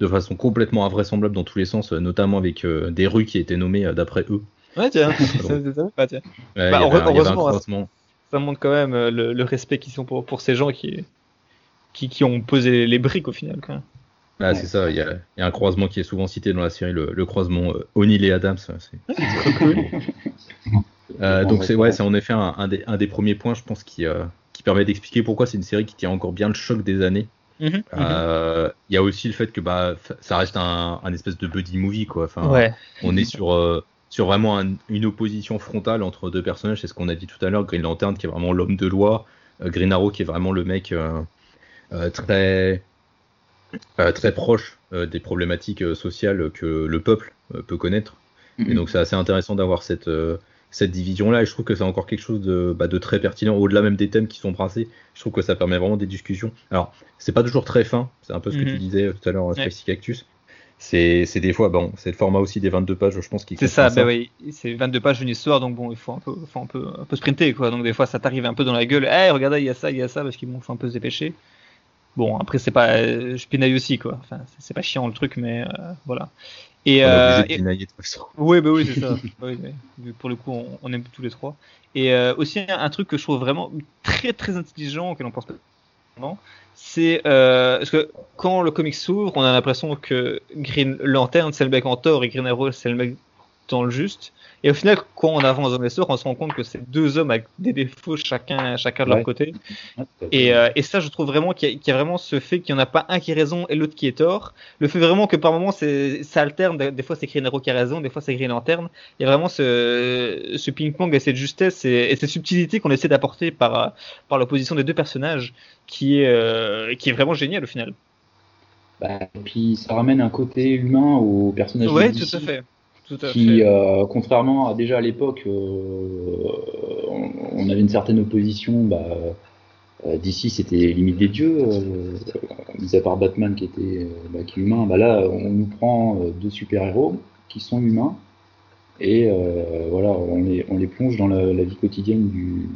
de façon complètement invraisemblable dans tous les sens, notamment avec des rues qui étaient nommées d'après eux. Ouais, tiens. Ça, ça, ça, pas, tiens. Ouais, Bah, il y avait un- il y avait un heureusement. Ça montre quand même euh, le, le respect qu'ils ont pour, pour ces gens qui, qui, qui ont posé les briques au final. Ah, Ouais. c'est ça, il y, a, il y a un croisement qui est souvent cité dans la série, le, le croisement euh, O'Neill et Adams. c'est- C'est trop cool. Euh, donc c'est ouais, en effet un, un des, un des premiers points, je pense, qui, euh, qui permet d'expliquer pourquoi c'est une série qui tient encore bien le choc des années. Mhm, Euh, Il y a aussi le fait que bah, ça reste un, un espèce de buddy movie. Quoi. Enfin, Ouais. On est sur, euh, sur vraiment un- une opposition frontale entre deux personnages. C'est ce qu'on a dit tout à l'heure. Green Lantern qui est vraiment l'homme de loi. euh, Green Arrow qui est vraiment le mec euh, euh, très, euh, très proche euh, des problématiques euh, sociales que le peuple peut connaître. Et donc c'est assez intéressant d'avoir cette, cette division-là. Et je trouve que c'est encore quelque chose de, bah, de très pertinent. Au-delà même des thèmes qui sont brassés, je trouve que ça permet vraiment des discussions. Alors, c'est pas toujours très fin. C'est un peu ce que tu disais euh, tout à l'heure, Ouais. Spicy Cactus. C'est des fois, bon, c'est le format aussi des 22 pages, je pense, qui C'est comprend ça, bah oui, c'est 22 pages d'une histoire, donc bon, il faut un peu, faut un peu, un peu sprinter, quoi. Donc des fois, ça t'arrive un peu dans la gueule. Eh, regardez, il y a ça, il y a ça, parce qu'il bon, faut un peu se dépêcher. Bon, après, c'est pas, euh, je pinaille aussi, quoi. Enfin, c'est- pas chiant le truc, mais euh, voilà. Et, euh, obligé de et- pinailler de toute façon. oui, bah oui, c'est ça. (laughs) Oui, mais vu que pour le coup, on, on aime tous les trois. Et euh, aussi, un, un truc que je trouve vraiment très très intelligent, auquel on pense c'est euh, parce que quand le comic s'ouvre, on a l'impression que Green Lantern c'est le mec en tort et Green Arrow c'est le mec dans le juste. Et au final, quand on avance dans l'histoire, on se rend compte que c'est deux hommes avec des défauts chacun, chacun de leur côté. Et, euh, et ça, je trouve vraiment qu'il y, a- qu'il y a vraiment ce fait qu'il n'y en a pas un qui a raison et l'autre qui est tort. Le fait vraiment que par moments, ça alterne. Des fois, c'est Green Arrow qui a raison, des fois, c'est Green Lantern. Il y a vraiment ce, ce ping-pong et cette justesse et, et cette subtilité qu'on essaie d'apporter par, par l'opposition des deux personnages qui est, euh, qui est vraiment génial au final. Bah, et puis ça ramène un côté humain au personnage de Ouais, DC, tout à fait. Qui, euh, contrairement à déjà à l'époque, euh, on, on avait une certaine opposition. Bah, euh, DC c'était limite des dieux, mis à part Batman qui était, bah, qui est humain. Bah là, on nous prend deux super héros qui sont humains et voilà, on les, on les plonge dans la, la vie quotidienne du,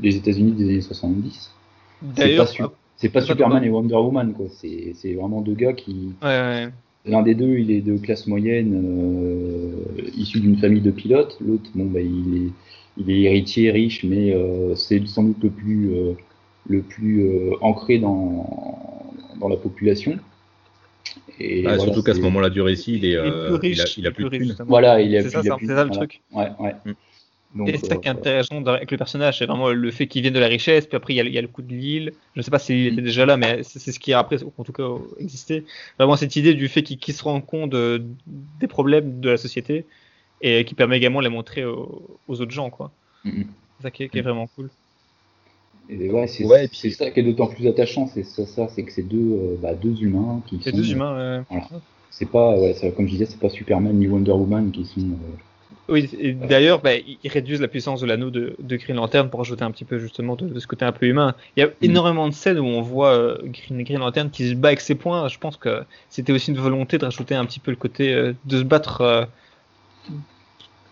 des États-Unis des années 70. C'est pas, D'ailleurs, c'est pas Superman et Wonder Woman quoi. C'est c'est vraiment deux gars qui ouais, ouais. L'un des deux, il est de classe moyenne, euh, issu d'une famille de pilotes. L'autre, bon, bah, il est, il est héritier, riche, mais euh, c'est sans doute le plus, euh, le plus euh, ancré dans, dans la population. Et Bah, voilà, surtout qu'à ce moment-là du récit, il, est, Il est plus il a, riche. il a plus de riche. Voilà, il a C'est plus, ça, il a c'est plus- ça le voilà. truc. Ouais, ouais. Mm. C'est ça qui est euh, intéressant avec le personnage, c'est vraiment le fait qu'il vienne de la richesse, puis après il y a, le- il y a le coup de l'île. Je ne sais pas si l'île était déjà là, mais c'est c'est ce qui a après, en tout cas, existé. Vraiment cette idée du fait qu'il qu'il se rend compte de- des problèmes de la société et qui permet également de les montrer aux, aux autres gens, quoi. mm, mm. C'est ça qui est, qui est vraiment cool. Et ouais, c'est Ouais, et puis- c'est ça qui est d'autant plus attachant, c'est ça, ça c'est que c'est deux, euh, bah, deux humains qui C'est sont. deux humains. euh, C'est pas, ouais, ça, comme je disais, c'est pas Superman ni Wonder Woman qui sont. euh, Oui, et d'ailleurs, bah, ils réduisent la puissance de l'anneau de, de Green Lantern pour ajouter un petit peu justement de, de ce côté un peu humain. Il y a énormément de scènes où on voit euh, Green, Green Lantern qui se bat avec ses poings. Je pense que c'était aussi une volonté de rajouter un petit peu le côté euh, de se battre euh,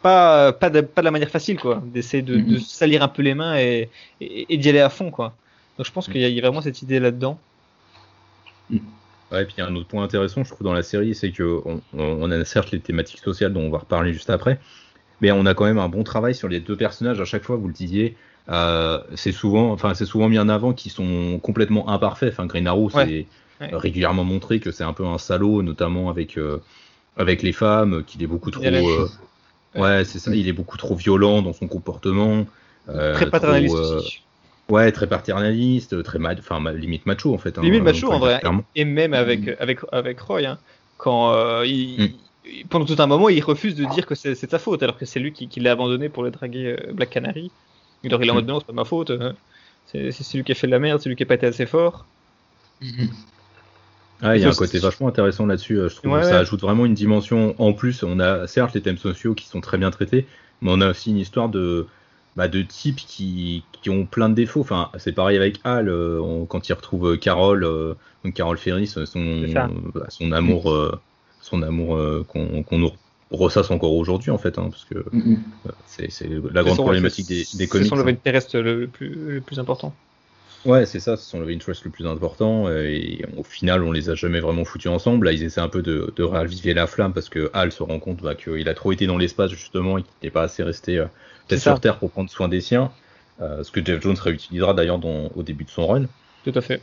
pas, pas, de, pas de la manière facile, quoi. D'essayer de, de Mhm. se salir un peu les mains et, et, et d'y aller à fond, quoi. Donc je pense qu'il y, a- il y a vraiment cette idée là-dedans. Ouais, et puis il y a un autre point intéressant, je trouve, dans la série, c'est que on- on a certes les thématiques sociales dont on va reparler juste après, mais on a quand même un bon travail sur les deux personnages. À chaque fois, vous le disiez, euh, c'est souvent, enfin, c'est souvent mis en avant qu'ils sont complètement imparfaits. Enfin, Green Arrow, c'est Ouais. Régulièrement montré que c'est un peu un salaud, notamment avec euh, avec les femmes, qu'il est beaucoup trop. Euh, ouais, c'est ça. Il est beaucoup trop violent dans son comportement. Très paternaliste trop. Ouais, très paternaliste, très ma- enfin limite macho en fait. hein, Limite on macho en vrai. clairement. Et même avec, avec, avec Roy, hein, quand il, Mm. Pendant tout un moment, il refuse de dire que c'est de sa faute, alors que c'est lui qui, qui l'a abandonné pour le draguer euh, Black Canary. Alors il est en Mm. mode non, c'est pas ma faute. hein. C'est lui qui a fait de la merde, c'est lui qui a pas été assez fort. Ouais, il y a un côté vachement intéressant là-dessus. euh, Je trouve Ouais, que ça ouais. ajoute vraiment une dimension en plus. On a certes les thèmes sociaux qui sont très bien traités, mais on a aussi une histoire de bah, de types qui, qui ont plein de défauts. Enfin, c'est pareil avec Hal euh, on- quand il retrouve Carole, euh, donc Carole Ferris, son amour, euh, son amour euh, qu'on nous ressasse encore aujourd'hui en fait, hein, parce que mm, mm. euh, c'est c'est la C'est grande son- problématique c'est- des, des C'est comics. son hein. love interest le, plus, le plus important. Ouais, c'est ça, ce sont le interest le plus important, et au final, on les a jamais vraiment foutus ensemble. Là, ils essaient un peu de, de raviver la flamme parce que Hal se rend compte bah, qu'il a trop été dans l'espace, justement, et qu'il n'est pas assez resté euh, peut-être C'est sur Terre pour prendre soin des siens. Euh, ce que Jeff Jones réutilisera d'ailleurs au début de son run. Tout à fait.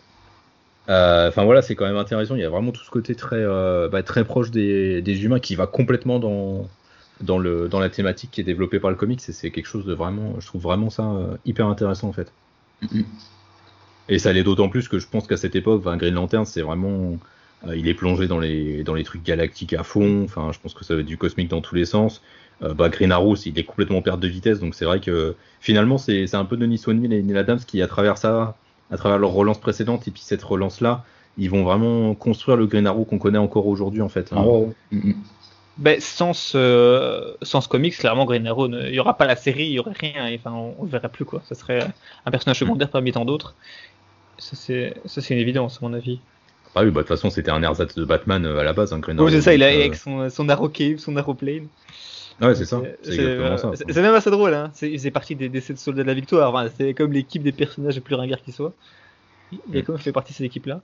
Euh, Enfin voilà, c'est quand même intéressant. Il y a vraiment tout ce côté très, euh, bah, très proche des, des humains qui va complètement dans, dans, le, dans la thématique qui est développée par le comics. Et c'est quelque chose de vraiment, je trouve vraiment ça euh, hyper intéressant en fait. Et ça l'est d'autant plus que je pense qu'à cette époque, Green Lantern, c'est vraiment. euh, il est plongé dans les, dans les trucs galactiques à fond. Enfin, je pense que ça va être du cosmique dans tous les sens. Euh, bah, Green Arrow, il est complètement en perte de vitesse. Donc c'est vrai que finalement, c'est un peu Denis O'Neill et Neil Adams qui, à travers ça, à travers leur relance précédente et puis cette relance-là, ils vont vraiment construire le Green Arrow qu'on connaît encore aujourd'hui en fait. hein. Ah. Mm. Ben, sans, ce, sans ce comics, clairement, Green Arrow, ne- il n'y aura pas la série, il n'y aurait rien, et, enfin, on ne le verrait plus, quoi. Ça serait un personnage secondaire parmi tant d'autres. Ça, c'est ça, c'est une évidence, à mon avis. Ah oui, bah de toute façon, c'était un ersatz de Batman euh, à la base, hein, Green Arrow. Oui, c'est ça, il a euh, avec son, son Arrow Cave, son Aeroplane. Ouais, c'est ça. C'est euh, ça. c'est- même assez drôle, hein. C'est parti des, des sept soldats de la victoire. Enfin, c'est comme l'équipe des personnages les plus ringards qui soient. Il a Mm. quand même fait partie de cette équipe-là.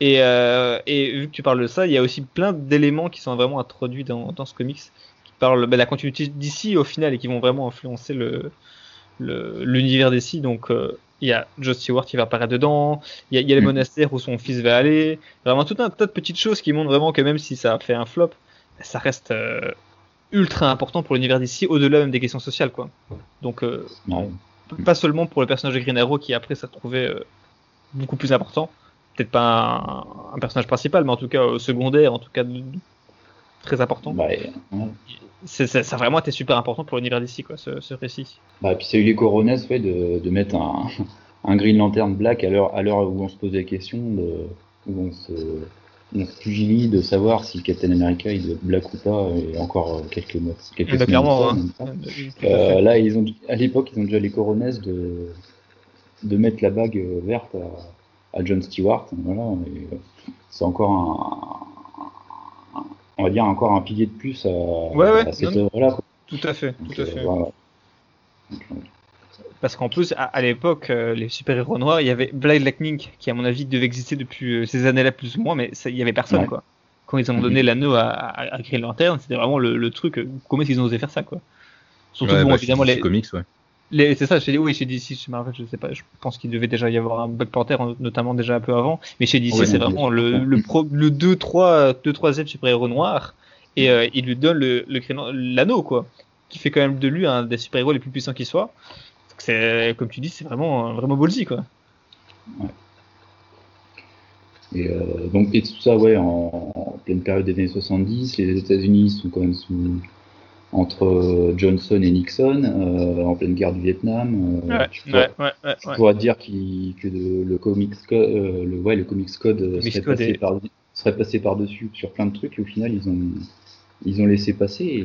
Et, euh, et vu que tu parles de ça, il y a aussi plein d'éléments qui sont vraiment introduits dans, dans ce comics, qui parlent de la continuité d'ici au final et qui vont vraiment influencer le le- l'univers d'ici. Donc, euh, il y a Joe Stewart qui va apparaître dedans, il y a, il y a les Mm. monastères où son fils va aller. Vraiment tout un tas de petites choses qui montrent vraiment que même si ça a fait un flop, ça reste euh, ultra important pour l'univers d'ici, au-delà même des questions sociales, quoi. Donc, euh, pas seulement pour le personnage de Green Arrow qui après s'est retrouvé euh, beaucoup plus important, peut-être pas un, un personnage principal, mais en tout cas euh, secondaire, en tout cas très important. Ouais. C'est, c'est- ça a vraiment été super important pour l'univers d'ici, quoi, ce, ce récit. Bah, puis ça a eu les coronets de, de mettre un, (laughs) un Green Lantern Black à l'heure où on se pose la question, de, où on se, on se pugilie de savoir si Captain America il est black ou pas, et encore euh, quelques mois. Quelques Bah, semaines clairement, hein. Euh, là, ils ont, à l'époque, ils ont déjà les coronets de, de mettre la bague euh, verte à, à John Stewart. Voilà, et, euh, c'est encore un, un- on va dire encore un pilier de plus à, ouais, à cette non, œuvre-là. quoi. Tout à fait, Donc, tout à fait. voilà. Parce qu'en plus, à, à l'époque, euh, les super-héros noirs, il y avait Blade Lightning, qui à mon avis devait exister depuis euh, ces années-là plus ou moins, mais il y avait personne, Ouais. quoi. Quand ils ont donné l'anneau à, à, à Green Lantern, c'était vraiment le, le truc, euh, comment ils ont osé faire ça, quoi. Surtout, Ouais, bon, bah, évidemment, les, Comics, ouais. les- c'est ça, chez, oui, chez DC, chez Marvel, je sais pas, je pense qu'il devait déjà y avoir un Black Panther, en- notamment déjà un peu avant, mais chez DC, Ouais, c'est vraiment le, le, pro, le 2-3, 2-3e super-héros noir, et euh, il lui donne le, l'anneau, quoi, qui fait quand même de lui un des super-héros les plus puissants qui soit. C'est, comme tu dis, c'est vraiment, vraiment ballsy, quoi. Et euh, donc et tout ça, ouais, en, en pleine période des années 70, les États-Unis sont quand même sous entre euh, Johnson et Nixon, euh, en pleine guerre du Vietnam. euh, Ouais, tu pourrais, ouais, tu dire que le, le comics code, le, ouais, le comics code serait, passé par, serait passé par dessus sur plein de trucs, et au final ils ont ils ont laissé passer, et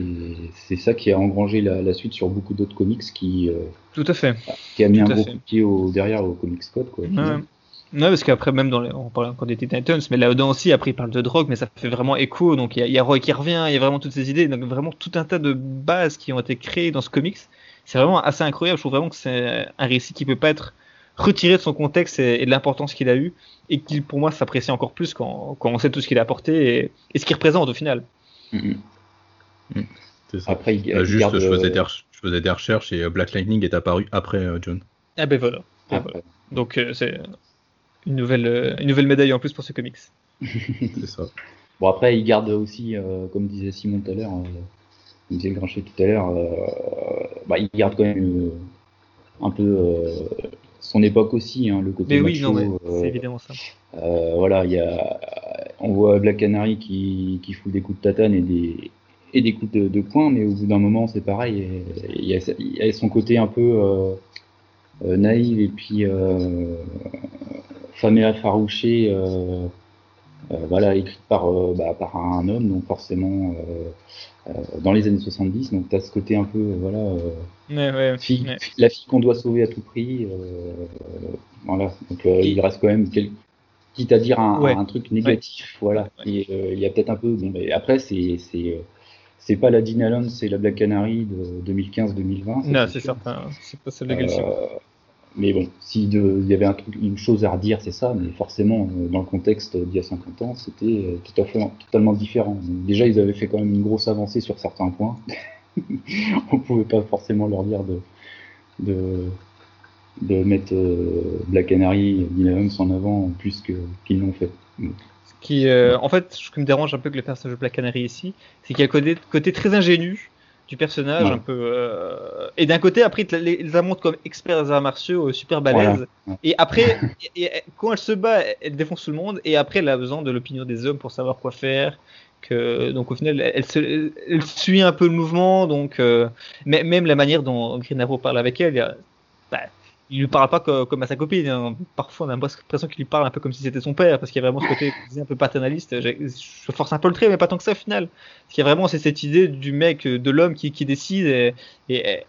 c'est ça qui a engrangé la, la suite sur beaucoup d'autres comics qui euh, Tout à fait. qui a mis Tout un gros fait. coup de pied au, derrière au comics code, quoi. Ouais. parce qu'après, même dans les, on parle encore des Titans, mais là-dedans aussi, après, il parle de drogue, mais ça fait vraiment écho. Donc, il y, a- il y a Roy qui revient, il y a vraiment toutes ces idées, donc vraiment tout un tas de bases qui ont été créées dans ce comics. C'est vraiment assez incroyable. Je trouve vraiment que c'est un récit qui peut pas être retiré de son contexte et, et de l'importance qu'il a eu, et qui, pour moi, s'apprécie encore plus quand, quand on sait tout ce qu'il a apporté et, et ce qu'il représente au final. Ça. Après, il, il juste, garde, je, faisais euh, des recherches, je faisais des recherches et euh, Black Lightning est apparu après euh, John. Ah ben voilà. Et après. voilà. Donc, euh, c'est une nouvelle, euh, une nouvelle médaille en plus pour ce comics. (laughs) C'est ça. Bon, après, il garde aussi, euh, comme disait Simon tout à l'heure, euh, comme disait Grinchet tout à l'heure, euh, bah, il garde quand même euh, un peu euh, son époque aussi, hein, le côté Mais oui, macho. non, mais euh, c'est évidemment ça. euh, voilà, il y a, on voit Black Canary qui, qui fout des coups de tatane et des, et des coups de, de poing, mais au bout d'un moment, c'est pareil. et Il y, a, il y a son côté un peu euh, euh, naïf et puis euh, femme effarouchée, euh, euh, voilà, écrite par, euh, bah, par un homme, donc forcément euh, euh, dans les années 70. Donc, tu as ce côté un peu, voilà, euh, Ouais, ouais, fille, ouais. la fille qu'on doit sauver à tout prix. euh, voilà, donc euh, il reste quand même quel- quitte à dire un, Ouais. un truc négatif, voilà. Ouais. Euh, il y a peut-être un peu. Bon, mais après, c'est c'est euh, c'est pas la Dean Allen, c'est la Black Canary de 2015-2020. ça, Non, c'est certain. C'est pas celle de. Euh, mais bon, s'il y avait un truc, une chose à redire, c'est ça. Mais forcément, euh, dans le contexte d'il y a 50 ans, c'était tout à fait totalement différent. Donc, déjà, ils avaient fait quand même une grosse avancée sur certains points. (laughs) On pouvait pas forcément leur dire de de, de mettre euh, Black Canary et Evans en avant plus qu'ils l'ont fait. Ce qui, euh, en fait, ce qui me dérange un peu avec le personnage de Black Canary ici, c'est qu'il y a côté, côté très ingénu, du personnage Ouais. un peu. euh, Et d'un côté, après, ils la- montrent comme expert des arts martiaux, super balèze. Voilà. Et après, et- et- quand elle se bat, elle défonce tout le monde. Et après, elle a besoin de l'opinion des hommes pour savoir quoi faire. Que, donc au final, elle, se- elle suit un peu le mouvement. Donc, euh, mais- même la manière dont Green Arrow parle avec elle, il lui parle pas co- comme à sa copine. hein. Parfois, on a l'impression qu'il lui parle un peu comme si c'était son père, parce qu'il y a vraiment ce côté un peu paternaliste. Je force un peu le trait, mais pas tant que ça au final. Parce qu'il y a vraiment cette idée du mec, euh, de l'homme qui, décide et,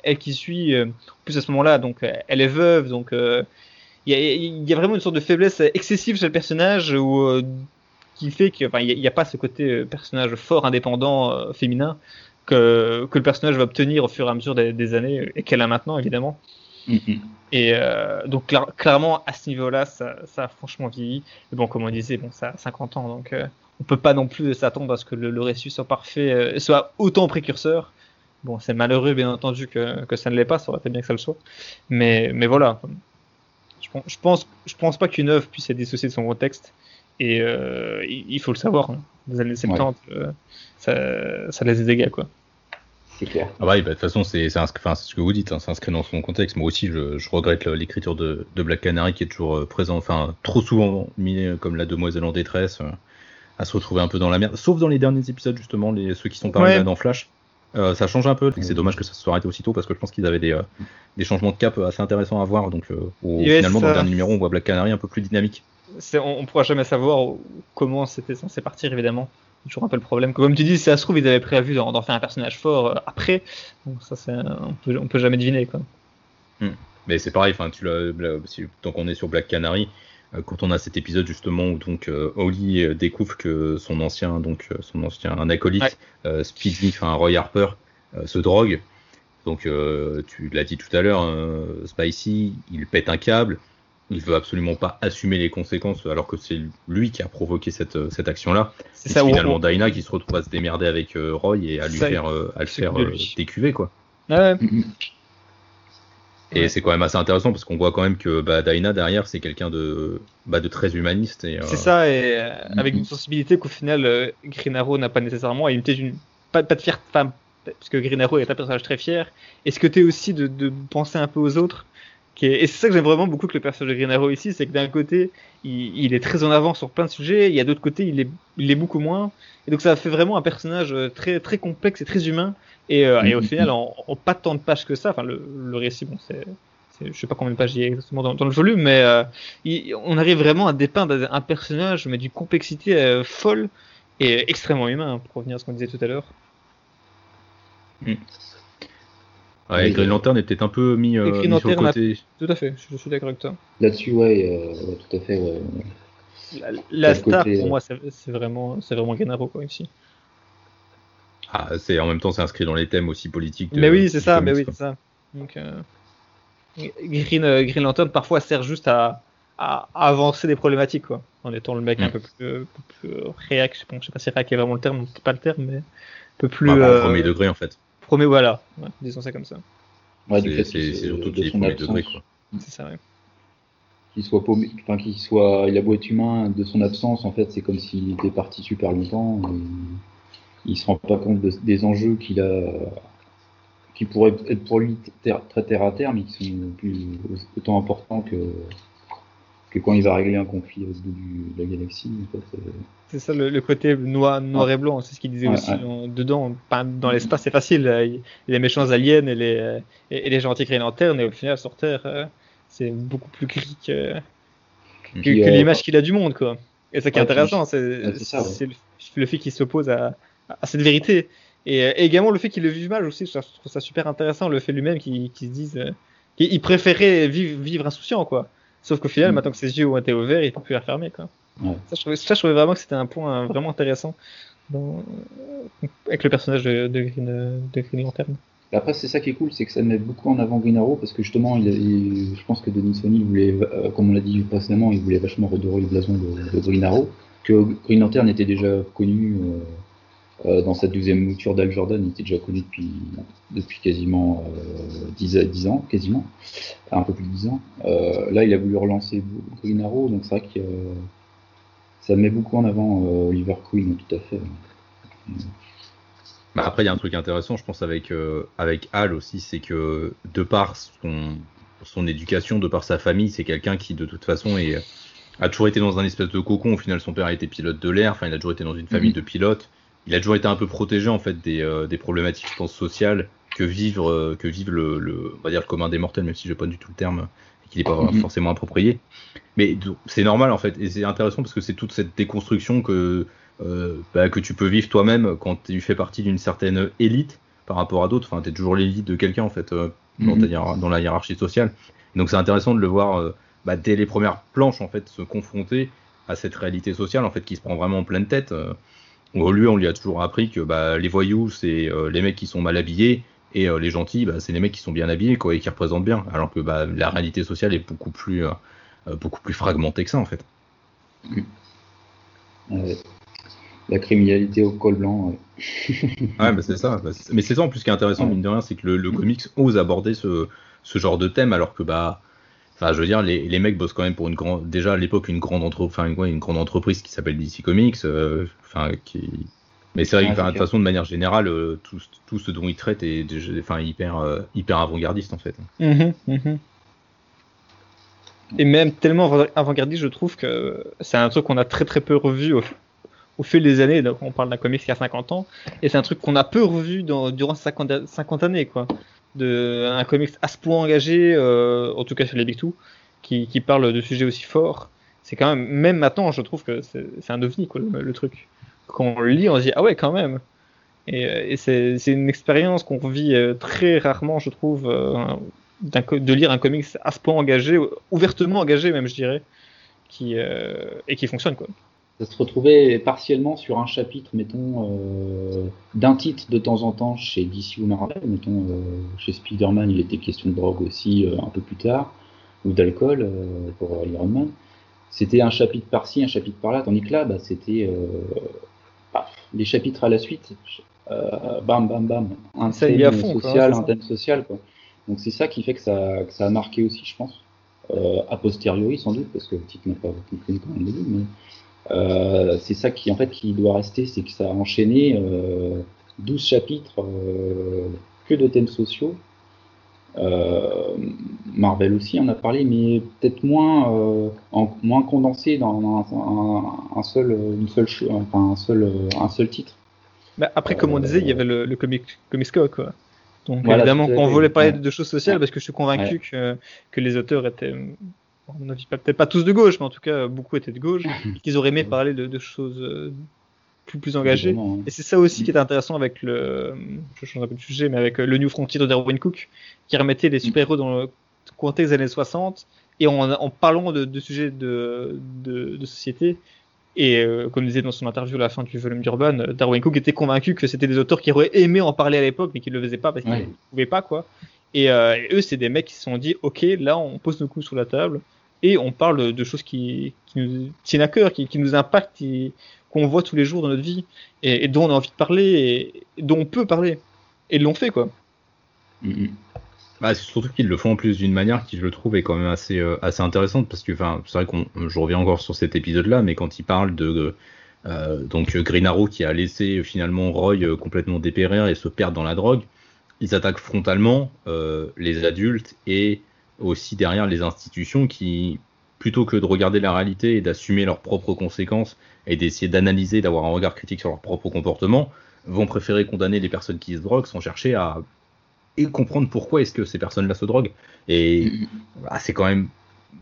elle qui suit. euh, En plus à ce moment-là, donc elle est veuve, donc euh, il y, a, vraiment une sorte de faiblesse excessive chez le personnage qui fait qu'il n'y a, pas ce côté personnage fort, indépendant, féminin que, le personnage va obtenir au fur et à mesure des années et qu'elle a maintenant évidemment. Mhm. Et euh, donc cla- clairement à ce niveau-là, ça, ça a franchement vieilli. Mais bon, comme on disait, bon, ça a 50 ans, donc euh, on peut pas non plus s'attendre à ce que le, le récit soit parfait, euh, soit autant précurseur. Bon, c'est malheureux bien entendu que, que ça ne l'est pas, ça aurait été bien que ça le soit. Mais, mais voilà, je, pense- je pense, je pense pas qu'une œuvre puisse être dissociée de son contexte. Et euh, il il faut le savoir, hein. les années 70, euh, ça, ça laisse des dégâts quoi. C'est clair. Ah bah oui, bah, de toute façon, c'est ce que vous dites, hein, c'est inscrit dans son contexte. Moi aussi, je, je regrette l'écriture de, de Black Canary qui est toujours euh, présent, enfin, trop souvent mis euh, comme la demoiselle en détresse, euh, à se retrouver un peu dans la merde. Sauf dans les derniers épisodes, justement, les, ceux qui sont pas Ouais. là dans Flash. Euh, ça change un peu. C'est dommage que ça se soit arrêté aussitôt parce que je pense qu'ils avaient des, euh, des changements de cap assez intéressants à voir. Donc, euh, Yes, finalement, dans le dernier numéro, on voit Black Canary un peu plus dynamique. On, on pourra jamais savoir comment c'était censé partir évidemment. C'est toujours un peu le problème. Comme tu dis, si ça se trouve, ils avaient prévu d'en faire un personnage fort euh, après. Donc ça, c'est, on peut, on peut jamais deviner quoi. Mais c'est pareil, tu tant qu'on est sur Black Canary, euh, quand on a cet épisode justement où donc euh, Holly découvre que son ancien, donc son ancien un acolyte, Ouais. euh, Speedy, enfin Roy Harper, euh, se drogue. Donc tu l'as dit tout à l'heure, hein, Spicy, il pète un câble, il veut absolument pas assumer les conséquences alors que c'est lui qui a provoqué cette, euh, cette action-là. C'est ça. finalement Dinah qui se retrouve à se démerder avec euh, Roy et à lui Ça, faire, euh, à le faire de euh, décuver quoi. Ouais, Mhm. Et Ouais. c'est quand même assez intéressant parce qu'on voit quand même que bah, Dinah derrière c'est quelqu'un de, bah, de très humaniste. Et, euh, C'est ça, et euh, avec Mhm. une sensibilité qu'au final, euh, Green Arrow n'a pas nécessairement, et une peut-être une pas, pas de fierté, parce que Green Arrow est un personnage très fier, et ce côté aussi de, de penser un peu aux autres, qui est- et c'est ça que j'aime vraiment beaucoup que le personnage de Green Arrow ici, c'est que d'un côté, il, il est très en avant sur plein de sujets, et il y a d'autres côtés, il est, il est beaucoup moins, et donc ça fait vraiment un personnage euh, très, très complexe et très humain, et, euh, et au Mhm. final, en, en pas tant de pages que ça, enfin, le, le récit, bon, c'est, je sais pas combien de pages il y a exactement dans, dans le volume, mais euh, il- on arrive vraiment à dépeindre un personnage, mais d'une complexité euh, folle et extrêmement humain, hein, pour revenir à ce qu'on disait tout à l'heure. Ouais, Oui, Green Lantern est peut-être un peu mis, euh, mis sur le a- côté. Tout à fait, je, je suis d'accord avec toi. Là-dessus, ouais, euh, ouais, tout à fait. Ouais. La, star, côté, pour euh, moi, c'est vraiment, c'est vraiment Gennaro, quoi, ici. Ah, c'est en même temps c'est inscrit dans les thèmes aussi politiques. de- mais oui, c'est ça, comics, mais oui, c'est ça. Donc, euh, Green, euh, Green Lantern, parfois, sert juste à, avancer des problématiques, quoi, en étant le mec un Mm. peu plus, plus réac, bon, je sais pas si réac est vraiment le terme, c'est pas le terme, mais un peu plus... Bah, bah, euh, au premier degré en fait. Premier, voilà, ouais, disons ça comme ça. Ouais, C'est- surtout de qu'il est son premier absence, degré quoi. C'est ça, ouais. Qu'il soit paumé, enfin qu'il soit, il a beau être humain, de son absence, en fait, c'est comme s'il était parti super longtemps. Il se rend pas compte de- des enjeux qu'il a, qui pourraient être pour lui ter- très terre à terre, mais qui sont plus autant importants que que quand il va régler un conflit au de la galaxie. En fait, euh. C'est ça le, le côté noir, noir et blanc, c'est ce qu'il disait Ouais, aussi. ouais. en- dedans, dans l'espace, c'est facile. euh, Les méchants aliens et les, euh, et, les gentils Green Lantern, et au final, sur Terre, c'est beaucoup plus gris que, que, Puis, que euh, l'image qu'il a du monde. Quoi. Et ça qui est intéressant, c'est le, le fait qu'il s'oppose à, à cette vérité. Et, et également le fait qu'il le vive mal aussi, je trouve ça super intéressant, le fait lui-même qu'il qu'il se dise qu'il il préférait vivre, vivre insouciant. quoi. Sauf qu'au final, Mm. maintenant que ses yeux ont été ouverts, il peut plus les refermer. Quoi. Ouais. Ça, je trouvais, ça, je trouvais vraiment que c'était un point euh, vraiment intéressant dans, avec le personnage de, de, Green, de Green Lantern. Après, c'est ça qui est cool, c'est que ça met beaucoup en avant Green Arrow parce que justement, il, il- je pense que Denis Sony voulait, euh, comme on l'a dit précédemment, il voulait vachement redorer le blason de, de Green Arrow. Que Green Lantern était déjà connu euh, euh, dans sa deuxième mouture d'Al Jordan, il était déjà connu depuis, depuis quasiment euh, 10, à- 10 ans, quasiment, un peu plus de 10 ans. Euh, là, il a voulu relancer Green Arrow, donc c'est vrai que euh, ça met beaucoup en avant euh, Oliver Queen, tout à fait. Bah, après, il y a un truc intéressant, je pense, avec, euh, avec Al aussi, c'est que de par son, son éducation, de par sa famille, c'est quelqu'un qui, de toute façon, est, a toujours été dans un espèce de cocon. Au final, son père a été pilote de l'air, enfin, il a toujours été dans une famille Mhm. de pilotes. Il a toujours été un peu protégé, en fait, des, euh, des problématiques, je pense, sociales que vivre, euh, que vivent le, le, on va dire, le commun des mortels, même si je pas du tout le terme, et qu'il n'est pas Mhm. forcément approprié. Mais c'est normal, en fait, et c'est intéressant parce que c'est toute cette déconstruction que, euh, bah, que tu peux vivre toi-même quand tu fais partie d'une certaine élite par rapport à d'autres. Enfin, tu es toujours l'élite de quelqu'un, en fait, dans, Mhm. dans la hiérarchie sociale. Donc, c'est intéressant de le voir bah, dès les premières planches, en fait, se confronter à cette réalité sociale, en fait, qui se prend vraiment en pleine tête. Où lui, on lui a toujours appris que bah, les voyous, c'est euh, les mecs qui sont mal habillés, et euh, les gentils, bah, c'est les mecs qui sont bien habillés, quoi, et qui représentent bien. Alors que bah, la réalité sociale est beaucoup plus, euh, beaucoup plus fragmentée que ça, en fait. Ouais. La criminalité au col blanc. ouais. (laughs) Ouais, bah, c'est ça. Mais c'est ça en plus qui est intéressant, Ouais. mine de rien, c'est que le, le comics ose aborder ce, ce genre de thème, alors que bah, enfin, je veux dire, les, les mecs bossent quand même pour une grande, déjà à l'époque une grande entre, enfin, une, grande entreprise qui s'appelle DC Comics, euh, enfin, qui. Mais c'est vrai que de toute façon, de manière générale, euh, tout, tout ce dont ils traitent est, enfin, hyper, euh, hyper avant-gardiste en fait. Mhm, mhm. Et même tellement avant- avant-gardiste, je trouve que c'est un truc qu'on a très très peu revu au, au fil des années. Donc on parle d'un comics qui a 50 ans, et c'est un truc qu'on a peu revu dans, durant ces 50, a- 50 années, quoi. De, un comics à ce point engagé, euh, en tout cas sur les Big Two, qui, parle de sujets aussi forts. C'est quand même, même maintenant, je trouve que c'est un ovni, quoi, le, truc. Quand on lit, on se dit, ah ouais, quand même. Et, euh, et c'est une expérience qu'on vit euh, très rarement, je trouve, de lire un comics à ce point engagé, ouvertement engagé même, je dirais, qui, et qui fonctionne, quoi. Ça se retrouvait partiellement sur un chapitre, mettons, euh, d'un titre de temps en temps chez DC ou Marvel. Mettons, euh, chez Spider-Man, il était question de drogue aussi euh, un peu plus tard, ou d'alcool euh, pour Iron Man. C'était un chapitre par-ci, un chapitre par-là, tandis que là, bah, c'était euh, paf, les chapitres à la suite, euh, bam, bam, bam, un Ça thème fond, social, un thème social. Quoi. Donc c'est ça qui fait que ça, que ça a marqué aussi, je pense. Euh, a posteriori, sans doute, parce que le titre n'a pas fonctionné quand même début, mais euh, c'est ça qui en fait qui doit rester, c'est que ça a enchaîné euh, 12 chapitres euh, que de thèmes sociaux. Euh, Marvel aussi en a parlé, mais peut-être moins, en- moins condensé dans un, un- un seul, une seule, enfin, un seul, un seul titre. Bah, après, comme on disait, il y avait le, le comic, Comics Code, quoi. Donc Voilà, évidemment, tout à quand on fait. voulait parler de choses sociales, parce que je suis convaincu que, que les auteurs étaient, à mon avis, peut-être pas tous de gauche, mais en tout cas, beaucoup étaient de gauche, (laughs) et qu'ils auraient aimé parler de, de choses euh, plus, plus engagées. Hein. Et c'est ça aussi qui est intéressant avec le, je change un peu de sujet, mais avec le New Frontier de Darwin Cook, qui remettait les super-héros dans le contexte des années 60, et en, en parlant de, de sujets de, de, de société. Et euh, comme disait dans son interview à la fin du volume d'Urban, euh, Darwin Cook était convaincu que c'était des auteurs qui auraient aimé en parler à l'époque, mais qui ne le faisaient pas parce qu'ils ne Ouais. pouvaient pas, quoi. Et, euh, et eux, c'est des mecs qui se sont dit, ok, là, on pose nos coups sur la table et on parle de choses qui, nous tiennent à cœur, qui, nous impactent, qu'on voit tous les jours dans notre vie et, dont on a envie de parler et, dont on peut parler. Et ils l'ont fait, quoi. Mhm. Bah, c'est surtout qu'ils le font en plus d'une manière qui, je le trouve, est quand même assez, euh, assez intéressante parce que, c'est vrai qu'on, je reviens encore sur cet épisode-là, mais quand il parle de euh, donc Green Arrow qui a laissé finalement Roy euh, complètement dépérir et se perdre dans la drogue, ils attaquent frontalement les adultes et aussi derrière les institutions qui, plutôt que de regarder la réalité et d'assumer leurs propres conséquences et d'essayer d'analyser, d'avoir un regard critique sur leur propre comportement, vont préférer condamner les personnes qui se droguent sans chercher à et comprendre pourquoi est-ce que ces personnes-là se droguent. Et Mhm. bah, c'est quand même,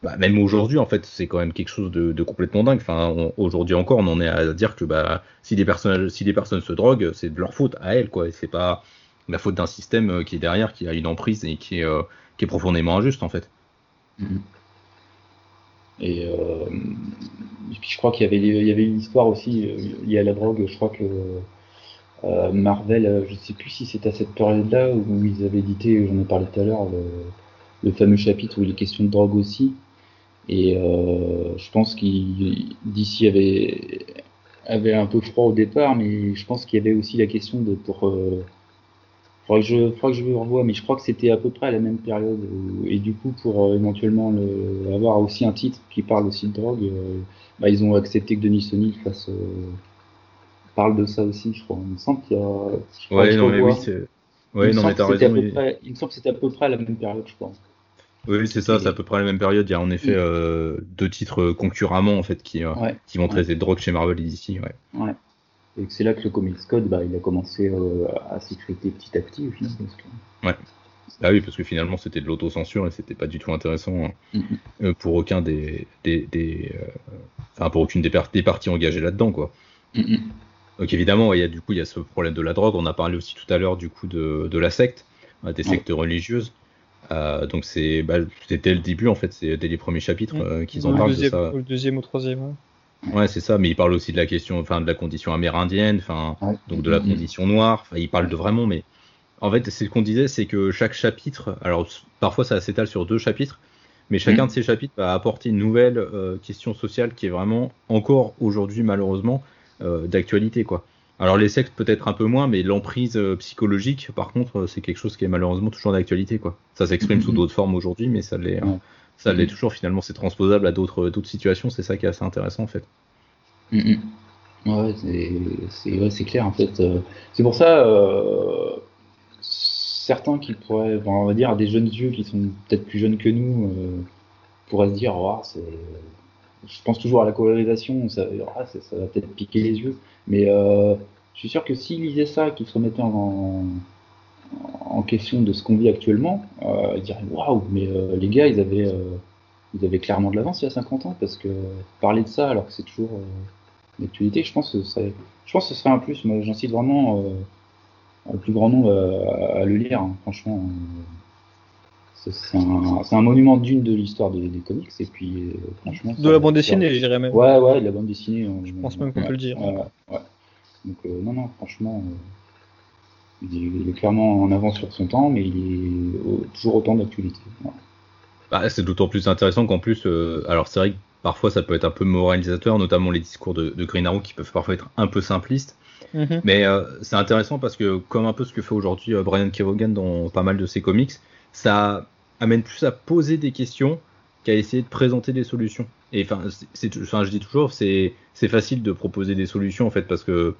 bah, même aujourd'hui en fait, c'est quand même quelque chose de, de complètement dingue. Enfin, aujourd'hui encore, on en est à dire que bah, si des personnes, si des personnes se droguent, c'est de leur faute à elles, quoi. C'est pas la faute d'un système euh, qui est derrière, qui a une emprise et qui est, euh, qui est profondément injuste en fait. Mhm. Et, euh, et puis je crois qu'il y avait, il y avait une histoire aussi euh, liée à la drogue. Je crois que euh, Marvel, je sais plus si c'était à cette période-là où ils avaient édité, j'en ai parlé tout à l'heure, le, le fameux chapitre où il est question de drogue aussi. Et euh, je pense qu'il d'ici avait avait un peu froid au départ, mais je pense qu'il y avait aussi la question de pour faudrait que je faudrait que je me revoie, mais je crois que c'était à peu près à la même période. et du coup, pour euh, éventuellement le, avoir aussi un titre qui parle aussi de drogue, euh, bah, ils ont accepté que Denis O'Neill fasse euh, parle de ça aussi, je crois. Il me semble qu'il y a. Ouais, non, mais oui, c'est. Ouais, non, mais t'as raison. Il me semble que c'était à peu près à la même période, je crois. Oui, c'est ça, c'est à peu près la même période. Il y a en effet euh, deux titres concurremment en fait qui, euh, qui vont traiter de drogue chez Marvel et DC. Ouais. ouais. Et c'est là que le Comics Code, bah, il a commencé euh, à s'écriter petit à petit au final. Ouais. Ah oui, parce que finalement c'était de l'autocensure et c'était pas du tout intéressant hein, mm-hmm. pour aucun des, des, des enfin pour aucune des, des parties engagées là-dedans quoi. Mm-hmm. Donc évidemment, il y a du coup il y a ce problème de la drogue. On a parlé aussi tout à l'heure du coup de, de la secte, des sectes religieuses. Euh, donc c'est bah, c'était le début en fait, c'est dès les premiers chapitres euh, qu'ils en parlent de ça. Le deuxième ou troisième. Ouais, c'est ça, mais il parle aussi de la question, enfin de la condition amérindienne, enfin donc de la condition noire. Enfin, il parle de vraiment, mais en fait, c'est ce qu'on disait, c'est que chaque chapitre, alors parfois ça s'étale sur deux chapitres, mais chacun mm. de ces chapitres va apporter une nouvelle euh, question sociale qui est vraiment encore aujourd'hui malheureusement d'actualité quoi. Alors les sectes peut-être un peu moins, mais l'emprise euh, psychologique, par contre, euh, c'est quelque chose qui est malheureusement toujours d'actualité, quoi. Ça s'exprime sous mm-hmm. d'autres formes aujourd'hui, mais ça l'est, hein. Ça l'est mm-hmm. toujours. Finalement, c'est transposable à d'autres, situations. C'est ça qui est assez intéressant en fait. Mm-hmm. Ouais, c'est, clair en fait. Euh, c'est pour ça certains qui pourraient, on va dire, des jeunes yeux qui sont peut-être plus jeunes que nous, pourraient se dire, oh, c'est je pense toujours à la colorisation, ça, ah, ça, ça va peut-être piquer les yeux. Mais euh, je suis sûr que s'ils lisaient ça, qu'ils se remettaient en, en, question de ce qu'on vit actuellement, euh, ils diraient waouh, mais euh, les gars, ils avaient, euh, ils avaient clairement de l'avance il y a 50 ans, parce que parler de ça alors que c'est toujours l'actualité, je pense que ça, je pense que ce serait un plus. Moi, j'incite vraiment le plus grand nombre à, le lire, hein, franchement c'est un, un, monument d'une de l'histoire des, des, comics et puis euh, franchement de la bande dessinée je dirais même ouais ouais de la bande dessinée je pense même qu'on peut le dire ouais, ouais. donc euh, non non franchement euh, il, est, clairement en avance sur son temps mais il est toujours autant d'actualité bah, c'est d'autant plus intéressant qu'en plus alors c'est vrai que parfois ça peut être un peu moralisateur notamment les discours de, de Green Arrow qui peuvent parfois être un peu simplistes mm-hmm. Mais c'est intéressant parce que, comme un peu ce que fait aujourd'hui Brian Kevogan dans pas mal de ses comics, ça amène plus à poser des questions qu'à essayer de présenter des solutions. Et enfin, je dis toujours, c'est, c'est facile de proposer des solutions en fait parce que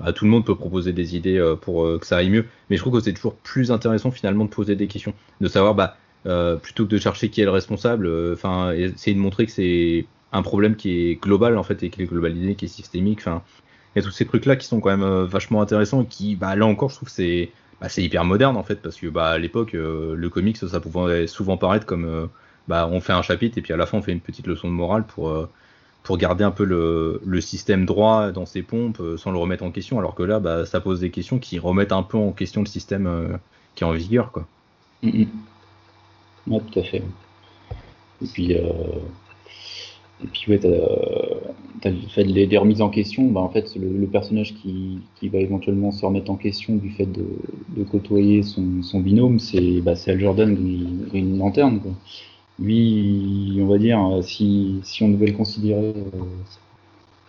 bah, tout le monde peut proposer des idées euh, pour euh, que ça aille mieux. Mais je trouve que c'est toujours plus intéressant finalement de poser des questions, de savoir bah euh, plutôt que de chercher qui est le responsable, enfin essayer de montrer que c'est un problème qui est global en fait et qui est globalisé, qui est systémique. Enfin, il y a tous ces trucs là qui sont quand même vachement intéressants et qui, bah là encore, je trouve c'est bah, c'est hyper moderne en fait parce que bah, à l'époque le comics ça pouvait souvent paraître comme bah, on fait un chapitre et puis à la fin on fait une petite leçon de morale pour pour garder un peu le, système droit dans ses pompes sans le remettre en question alors que là bah, ça pose des questions qui remettent un peu en question le système qui est en vigueur quoi. Mm tout à fait. Et puis et puis ouais, as fait des, remises en question. Bah, en fait, le, personnage qui, qui, va éventuellement se remettre en question du fait de, côtoyer son, son binôme, c'est bah, Al Jordan Green Lantern. Quoi. Lui, on va dire, si, si on devait le considérer, euh,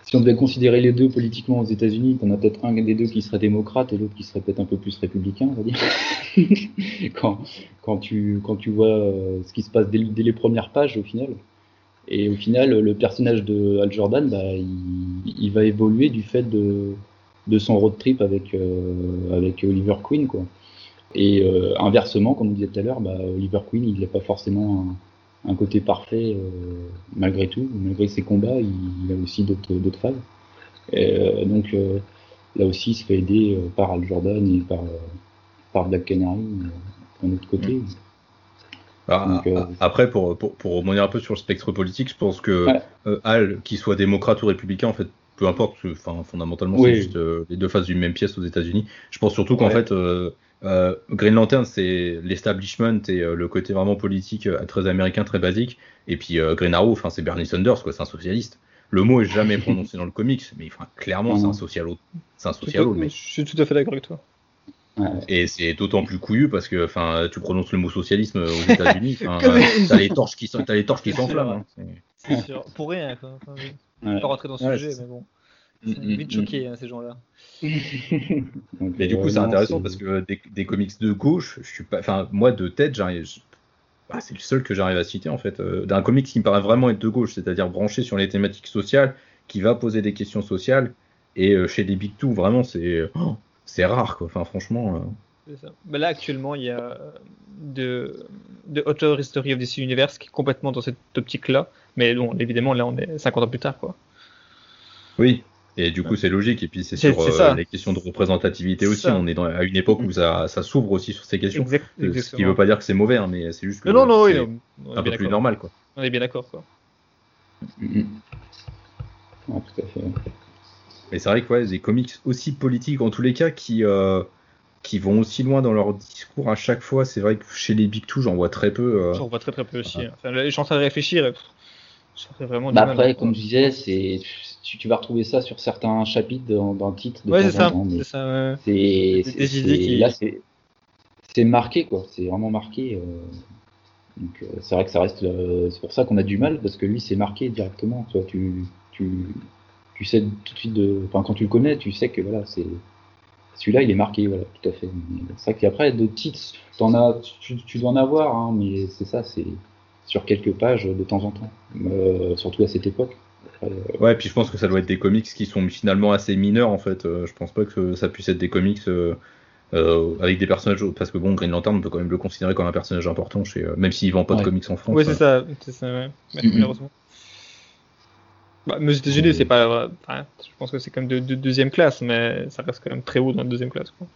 si on devait considérer les deux politiquement aux États-Unis, t'en as peut-être un des deux qui serait démocrate et l'autre qui serait peut-être un peu plus républicain, on va dire. (laughs) quand, quand tu quand tu vois euh, ce qui se passe dès, les premières pages, au final. Et au final, le personnage de Al Jordan, bah, il, va évoluer du fait de, de son road trip avec, euh, avec Oliver Queen. Quoi. Et euh, inversement, comme on disait tout à l'heure, bah, Oliver Queen, il n'a pas forcément un côté parfait euh, malgré tout. Malgré ses combats, il, a aussi d'autres phases. Et, donc là aussi, il se fait aider par Al Jordan et par, par Black Canary, d'un autre côté. Mm. Bah, euh, après, pour, pour, pour revenir un peu sur le spectre politique, je pense que euh, Al, qu'il soit démocrate ou républicain, en fait, peu importe, enfin, fondamentalement, c'est juste euh, les deux faces d'une même pièce aux États-Unis. Je pense surtout qu'en fait, Green Lantern, c'est l'establishment et le côté vraiment politique très américain, très basique. Et puis Green Arrow, enfin, c'est Bernie Sanders, quoi, c'est un socialiste. Le mot est jamais (laughs) prononcé dans le comics, mais clairement, c'est un socialo. C'est un socialo, mais. Je suis tout à fait d'accord avec toi. Et c'est d'autant plus couillu parce que enfin tu prononces le mot socialisme aux (laughs) États-Unis, t'as les torches qui as les torches qui s'enflamment. Hein. C'est sûr, pour rien quoi. Enfin, je vais pas rentrer dans ce sujet, mais bon. C'est mm, mm, vite mm. choqué hein, ces gens-là. (laughs) mais du coup c'est intéressant parce que des, des, comics de gauche, je suis pas, enfin moi de tête j'arrive, bah, c'est le seul que j'arrive à citer en fait, euh, d'un comics qui me paraît vraiment être de gauche, c'est-à-dire branché sur les thématiques sociales, qui va poser des questions sociales Et euh, chez les Big Two, vraiment, c'est oh, c'est rare, quoi. Enfin, franchement. euh, ça. Bah là, actuellement, il y a de, de Author History of DC Universe qui est complètement dans cette optique-là. Mais bon, évidemment, là, on est 50 ans plus tard, quoi. Oui. Et du coup, c'est logique. Et puis, c'est sur euh, les questions de représentativité aussi. ça. On est dans, à une époque où ça, ça s'ouvre aussi sur ces questions. Exact- Euh, Ce qui exactement. veut pas dire que c'est mauvais, hein, mais c'est juste que Non, non, non, oui, c'est non, on est un bien peu plus d'accord. normal, quoi. On est bien d'accord, quoi. Mhm. Ouais, tout à fait. Mais c'est vrai que ouais, des comics aussi politiques en tous les cas qui, euh, qui vont aussi loin dans leur discours à chaque fois. C'est vrai que chez les Big Two, j'en vois très peu. euh. J'en vois très très peu aussi. Ouais. hein. Enfin, je suis en train de réfléchir. et, pff, Ça fait vraiment du Bah mal. après, comme je disais, c'est tu, tu vas retrouver ça sur certains chapitres dans, dans le titre de Ouais, c'est ça. C'est ça. ouais. c'est Des- c'est- des c'est- idées qui- là c'est c'est marqué quoi, c'est vraiment marqué. euh, donc euh, c'est vrai que ça reste, euh, c'est pour ça qu'on a du mal parce que lui c'est marqué directement. Tu vois, tu tu tu sais tout de suite de, enfin quand tu le connais, tu sais que voilà c'est celui-là il est marqué voilà tout à fait. Mais C'est vrai qu'après de titres, t'en as, tu, tu dois en avoir, hein, mais c'est ça c'est sur quelques pages de temps en temps, surtout à cette époque. Ouais, puis je pense que ça doit être des comics qui sont finalement assez mineurs en fait. Euh, je pense pas que ça puisse être des comics euh, euh, avec des personnages. Parce que bon, Green Lantern, on peut quand même le considérer comme un personnage important, chez, euh, même s'il vend pas de comics en France. Oui, c'est ça. C'est ça, ouais. Mhm. malheureusement. Bah, mais c'est pas. Enfin, je pense que c'est comme de, de deuxième classe, mais ça reste quand même très haut dans la deuxième classe. Quoi.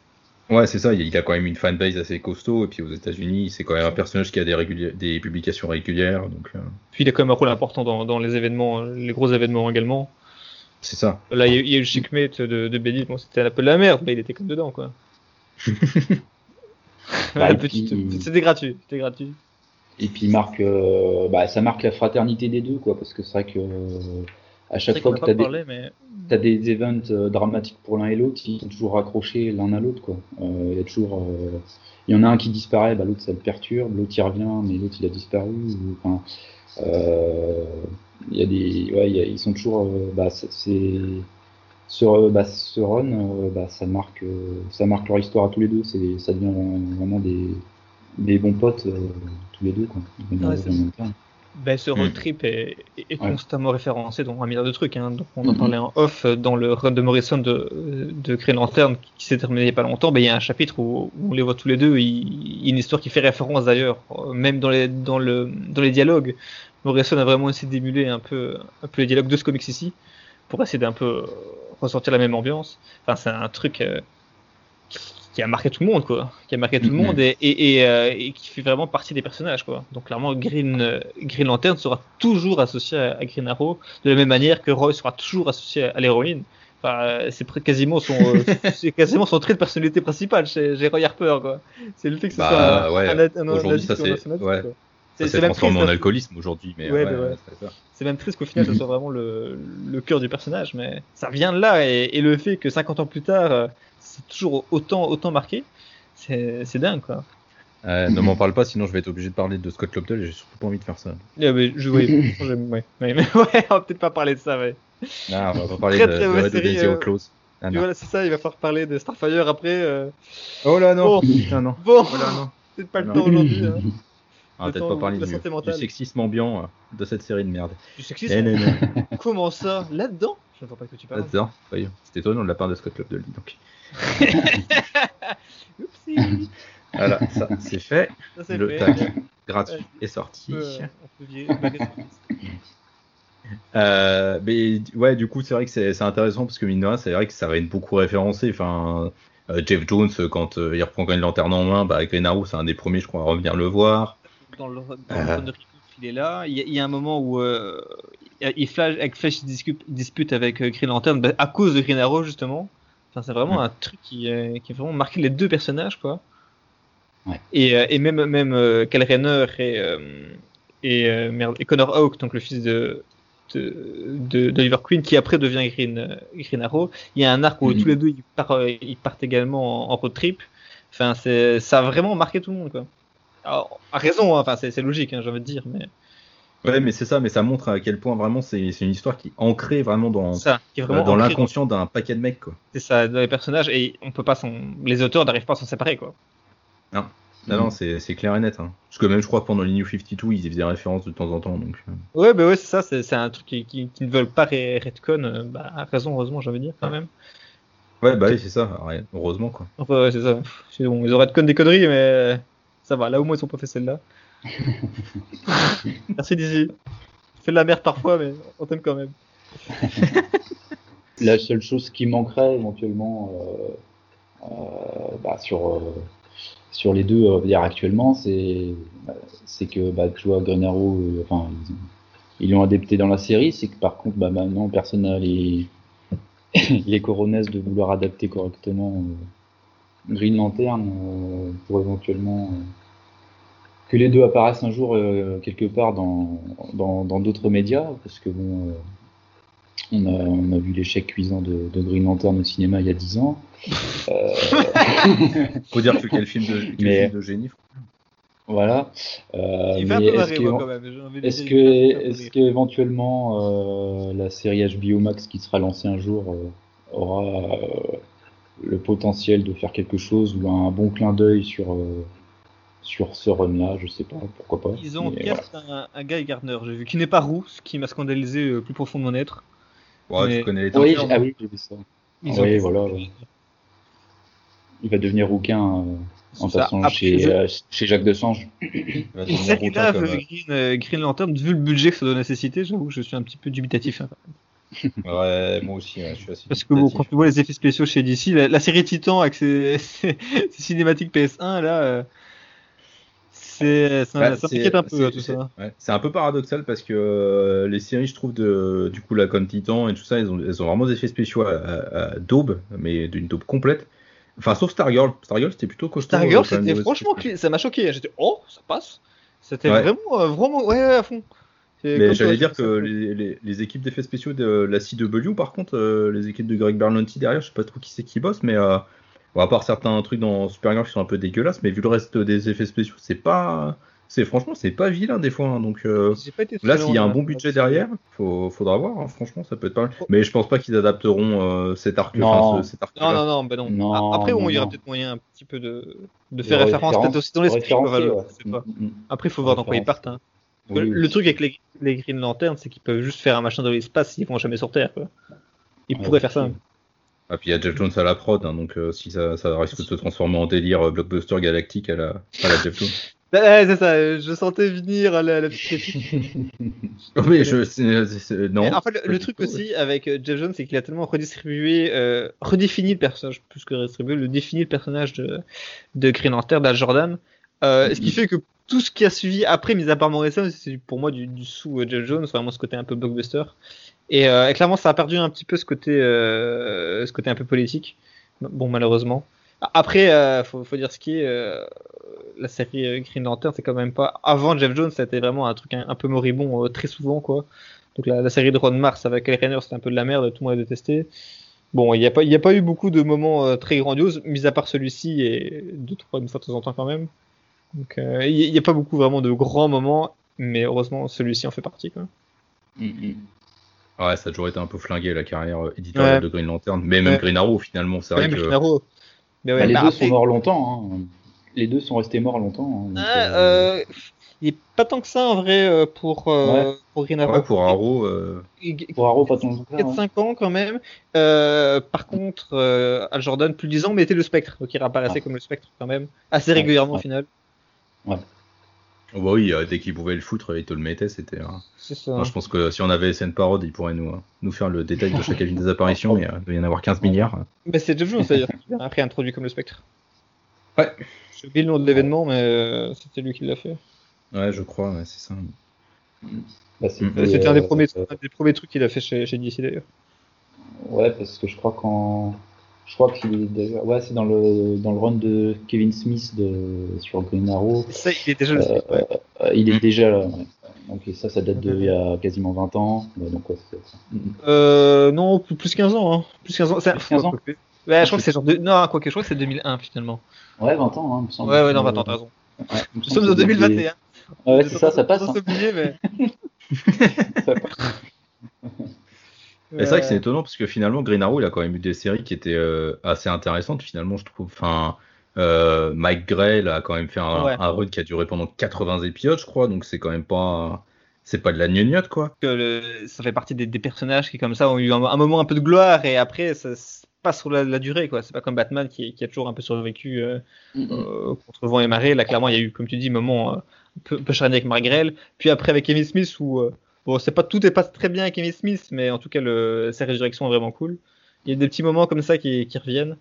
Ouais, c'est ça. Il a quand même une fanbase assez costaud. Et puis aux États-Unis, c'est quand même un personnage qui a des, réguli- des publications régulières. Donc euh, Puis il a quand même un rôle important dans, dans les événements, les gros événements également. c'est ça. Là, il y a, il y a eu le checkmate de, de Benny, bon, c'était un peu de la merde, mais il était comme dedans, quoi. (laughs) Bah, petite- puis- C'était gratuit, c'était gratuit. Et puis marque, euh, bah, ça marque la fraternité des deux, quoi, parce que c'est vrai que euh, à chaque fois que tu as, mais des, des events euh, dramatiques pour l'un et l'autre, ils sont toujours raccrochés l'un à l'autre, quoi. Euh, Il y a toujours, euh, il y en a un qui disparaît, bah, l'autre ça le perturbe, l'autre il revient, mais l'autre il a disparu. Enfin, euh, il y a des, ouais, il y a- ils sont toujours, euh, bah, c'est ce, euh, bah, ce run, euh, bah, ça marque, euh, ça marque leur histoire à tous les deux. C'est, ça devient vraiment des, des bons potes euh, tous les deux, quoi. Dans- Ouais, Ben, ce road Mm. trip est, est- Ouais. constamment référencé dans un milliard de trucs. Hein. Donc, on en Mhm. parlait en off euh, dans le run de Morrison de, de Green Lantern qui s'est terminé il n'y a pas longtemps. Ben, il y a un chapitre où, où on les voit tous les deux. Il, il y a une histoire qui fait référence d'ailleurs, euh, même dans les, dans, le, dans les dialogues. Morrison a vraiment essayé d'émuler un peu, un peu les dialogues de ce comics ici pour essayer d'un peu euh, ressortir la même ambiance. Enfin, c'est un truc euh, qui, qui a marqué tout le monde, quoi. Qui a marqué tout le Mhm. monde et, et, et, euh, et qui fait vraiment partie des personnages, quoi. Donc, clairement, Green, euh, Green Lantern sera toujours associé à, à Green Arrow, de la même manière que Roy sera toujours associé à, à l'héroïne. Enfin, euh, c'est quasiment son, (laughs) c'est quasiment son trait de personnalité principal chez, chez Roy Harper, quoi. C'est le fait que ce Bah, soit un- ouais. un, un, Aujourd'hui, ça, c'est- ouais. Ça s'est transformé en triste, alcoolisme aujourd'hui. Mais Ouais, ouais, ouais. c'est même triste qu'au final, ce Mhm. soit vraiment le, le cœur du personnage, mais ça vient de là, et, et le fait que 50 ans plus tard, c'est toujours autant, autant marqué, c'est c'est dingue, quoi. Euh, ne m'en parle pas, sinon je vais être obligé de parler de Scott Lobdell et j'ai surtout pas envie de faire ça. Ouais, mais je, (laughs) j'aime- ouais, ouais, mais (laughs) ouais, on va peut-être pas parler de ça, ouais. Ah, on va pas parler Très, de, très de Red série, Daisy euh, Close. Ah, non. voilà, c'est ça, il va falloir parler de Starfire après. euh. Oh là non, Bon. Ah, non. Bon, Oh là (laughs) non. peut-être pas le Non. temps aujourd'hui. Hein. On va Le peut-être pas parler du, du sexisme ambiant euh, de cette série de merde. Du sexisme Eh, non, non, Comment ça? Là-dedans? Je ne vois pas de quoi tu parles. là-dedans. Voyons. C'était étonnant de la part de Scott Lobdell, donc. (laughs) Oupsie Voilà, ça c'est fait. Ça Le fait. tag gratuit est sorti. On peut, euh, on peut. Euh, mais ouais, du coup, c'est vrai que c'est c'est intéressant parce que mine de rien, c'est vrai que ça va être beaucoup référencé. Enfin, euh, Jeff Jones, euh, quand euh, il reprend Green Lantern en main, bah, Green Arrow, c'est un des premiers, je crois, à revenir le voir. Dans le, dans le il est là. Il y, a, il y a un moment où il flash, avec Flash il discute, dispute avec Green Lantern bah, à cause de Green Arrow justement. Enfin, c'est vraiment Mm. un truc qui, euh, qui a vraiment marqué les deux personnages quoi. Ouais. Et, euh, et même même euh, Rayner et euh, et, merde, et Connor Hawke, donc le fils de d'Oliver Queen qui après devient Green, Green Arrow. Il y a un arc où Mhm. tous les deux ils partent, ils partent également en, en road trip. Enfin, c'est, ça a vraiment marqué tout le monde quoi. Alors, à raison, hein, enfin c'est, c'est logique, hein, j'ai envie de dire, mais Ouais, mais c'est ça, mais ça montre à quel point vraiment c'est une histoire qui est ancrée vraiment dans, ça, vraiment dans l'inconscient d'un paquet de mecs, quoi. C'est ça, dans les personnages, et on peut pas s'en, les auteurs n'arrivent pas à s'en séparer, quoi. Non, non, c'est c'est clair et net. hein. Parce que même, je crois, pendant les New 52, ils y faisaient référence de temps en temps. Donc, euh. Ouais, bah ouais, c'est ça, c'est un truc qui, qui, qui ne veulent pas retcon, euh, bah, à raison, heureusement, de dire, quand même. Ouais, bah oui, c'est ça. Heureusement, quoi. Enfin, ouais, c'est ça. Bon, ils auraient retcon des conneries, mais ça va, là au moins ils ont pas fait celle-là. (laughs) Merci Dizzy. Fais de la merde parfois, mais on t'aime quand même. La seule chose qui manquerait éventuellement euh, euh, bah, sur, euh, sur les deux, actuellement, c'est c'est que bah, tu vois, Green Arrow, enfin, ils ont- ils l'ont adapté dans la série, c'est que par contre, bah, maintenant, personne n'a les, (laughs) les coronesses de vouloir adapter correctement Green Lantern pour éventuellement que les deux apparaissent un jour euh, quelque part dans dans dans d'autres médias, parce que bon. euh, on a, on a vu l'échec cuisant de, de Green Lantern au cinéma il y a 10 ans. Euh, (laughs) Faut dire que quel film de, quel Mais- film de génie. voilà. Euh, est-ce que, quand même. dire, que, rire. que éventuellement euh, la série HBO Max qui sera lancée un jour euh, aura euh, le potentiel de faire quelque chose ou un bon clin d'œil sur euh, sur ce run-là, je sais pas, pourquoi pas. Ils ont un, un Guy Gardner, j'ai vu, qui n'est pas roux, ce qui m'a scandalisé euh, plus profond de mon être. Ouais, Mais- tu connais les voilà. Oui, j'ai- ah oui, j'ai vu ça. Ils Ah ont oui, voilà, ouais. Il va devenir rouquin euh, en Ça, passant chez, je- euh, chez Jacques Desange. va Une devenir rouquin là, comme, Green, euh, Green Lantern, vu le budget que ça doit nécessiter, j'avoue que je suis un petit peu dubitatif. hein. euh, (laughs) Ouais, moi aussi, ouais, je suis assez. Parce que bon, quand tu vois les effets spéciaux chez DC, la, la série Titan avec ses, ses- (laughs) ses cinématiques PS1, là, euh, c'est, ça, Ouais, ça c'est- m'inquiète un peu, c'est- tout c'est- ça. ouais. C'est un peu paradoxal parce que euh, les séries, je trouve, de, du coup, la comme Titan et tout ça, elles ont, elles ont vraiment des effets spéciaux à, à- à daube, mais d'une daube complète. Enfin, sauf Stargirl. Stargirl, c'était plutôt costaud. Stargirl, euh, c'était franchement, ça m'a choqué. J'étais, oh, ça passe. C'était Ouais. vraiment, euh, vraiment, ouais, ouais, à fond. Mais j'allais dire que les, les- les équipes d'effets spéciaux de la CW, par contre, euh, les équipes de Greg Berlanti derrière, je sais pas trop qui c'est qui bosse, mais euh, bon, à part certains trucs dans Supergirl qui sont un peu dégueulasses, mais vu le reste des effets spéciaux, c'est pas. C'est franchement, c'est pas vilain des fois. hein, donc euh, là, s'il y a un bon budget derrière, faut, faudra voir. hein, franchement, ça peut être pas mal. Mais je pense pas qu'ils adapteront euh, cet arc. Non. ce- cet arc Non, non, non, bah non. Non, Ah, Après, bon, non, il y aura peut-être moyen un petit peu de, de faire référence, peut-être aussi dans l'esprit. ouais. Mm, mm. Après, il faut voir dans quoi ils partent. hein. Oui, le, oui. le truc avec les, les Green Lantern, c'est qu'ils peuvent juste faire un machin dans l'espace, ils vont jamais sur Terre. Quoi. Ils Ouais, pourraient faire ça. Ah, puis il y a Jeff Jones à la prod, hein, donc euh, si ça, ça risque de se transformer en délire euh, blockbuster galactique à la, à la Jeff Jones. Ouais, (laughs) c'est ça, euh, je sentais venir la, la petite mais je. non. Et en fait, le, le truc aussi avec Jeff Jones, c'est qu'il a tellement redistribué, euh, redéfini le personnage, plus que redistribué, le défini le personnage de, de Green Lantern, d'Al Jordan. Euh, Ce qui fait que tout ce qui a suivi après, mis à part Morrison, c'est pour moi du, du sous Jeff Jones, vraiment ce côté un peu blockbuster. Et, euh, et clairement, ça a perdu un petit peu ce côté, euh, ce côté un peu politique. Bon, malheureusement. Après, euh, faut, dire ce qui est. euh, la série Green Lantern, c'est quand même pas. Avant Jeff Jones, c'était vraiment un truc un, peu moribond très souvent, quoi. Donc la, série de Ron Mars avec Kyle Rayner, c'était un peu de la merde, tout le monde a détesté. Bon, il n'y a, pas- a pas eu beaucoup de moments très grandioses, mis à part celui-ci et deux, trois, une fois de temps en temps quand même. Donc il n'y a pas beaucoup vraiment de grands moments, mais heureusement celui-ci en fait partie. Quoi. Mm, mm. Ouais, ça a toujours été un peu flingué la carrière euh, éditoriale Ouais. de Green Lantern, mais même Ouais. Green Arrow finalement, c'est vrai Même que. Green Arrow. Mais ouais, Bah, les bah, deux après- sont morts longtemps. hein. Les deux sont restés morts longtemps. hein, donc, Ah, euh, euh, il n'est pas tant que ça en vrai pour, euh, pour Green Arrow. Ouais, pour Arrow, euh, Pour Arrow, pas tant que ça, hein. 4-5 ans quand même. Euh, par contre, euh, Al Jordan, plus de 10 ans, mais était le spectre. Donc il réapparaissait Ah. comme le spectre quand même. Assez Ouais, régulièrement au ouais. Oh bah oui, dès qu'il pouvait le foutre, il te le mettait, c'était. moi, je pense que si on avait SN Parod, il pourrait nous, euh, nous faire le détail de chacune des apparitions, mais euh, il doit y en avoir 15 milliards. Mais c'est Jeff Jones d'ailleurs qui l'a après introduit comme le spectre. Ouais. J'ai oublié le nom de l'événement, mais euh, c'était lui qui l'a fait. Ouais, je crois, ouais, c'est ça. bah, c'était, Euh, C'était un des euh, premiers, un des premiers trucs qu'il a fait chez, chez DC d'ailleurs. Ouais, parce que je crois qu'en. Je crois qu'il est. Ouais, c'est dans le, dans le run de Kevin Smith de... sur Green Arrow. Ça, il est déjà spectre. ouais. Euh, il est déjà là. ouais. Donc ça, ça date d'il y a quasiment 20 ans. Ouais, donc, ouais, c'est ça. Mm, mm. Euh, non, plus, plus 15 ans. Hein. Plus 15 ans. C'est- Plus 15 ans Ouais, je crois que c'est genre. De... Non, quoi que je crois que c'est 2001 finalement. Ouais, 20 ans, hein, il me semble. Ouais, ouais, non, attends, t'as raison. Ouais, il Nous sommes en c'est 2021. Ouais, c'est ça, ça passe. Hein. s'oublier, mais. Ça passe. Et c'est vrai que c'est étonnant parce que finalement, Green Arrow, il a quand même eu des séries qui étaient euh, assez intéressantes, finalement, je trouve. Enfin, Euh, Mike Gray a quand même fait un, un, run qui a duré pendant 80 épisodes, je crois, donc c'est quand même pas c'est pas de la gnognotte quoi. Que ça fait partie des, personnages qui comme ça ont eu un, moment un peu de gloire et après ça passe sur la, durée quoi. C'est pas comme Batman qui, a toujours un peu survécu euh, euh, contre vent et marée. Là clairement il y a eu comme tu dis un moment euh, un peu, peu charnier avec Margrel. Puis après avec Kevin Smith où bon c'est pas tout est pas très bien avec Kevin Smith mais en tout cas le, sa résurrection est vraiment cool. Il y a des petits moments comme ça qui, qui reviennent.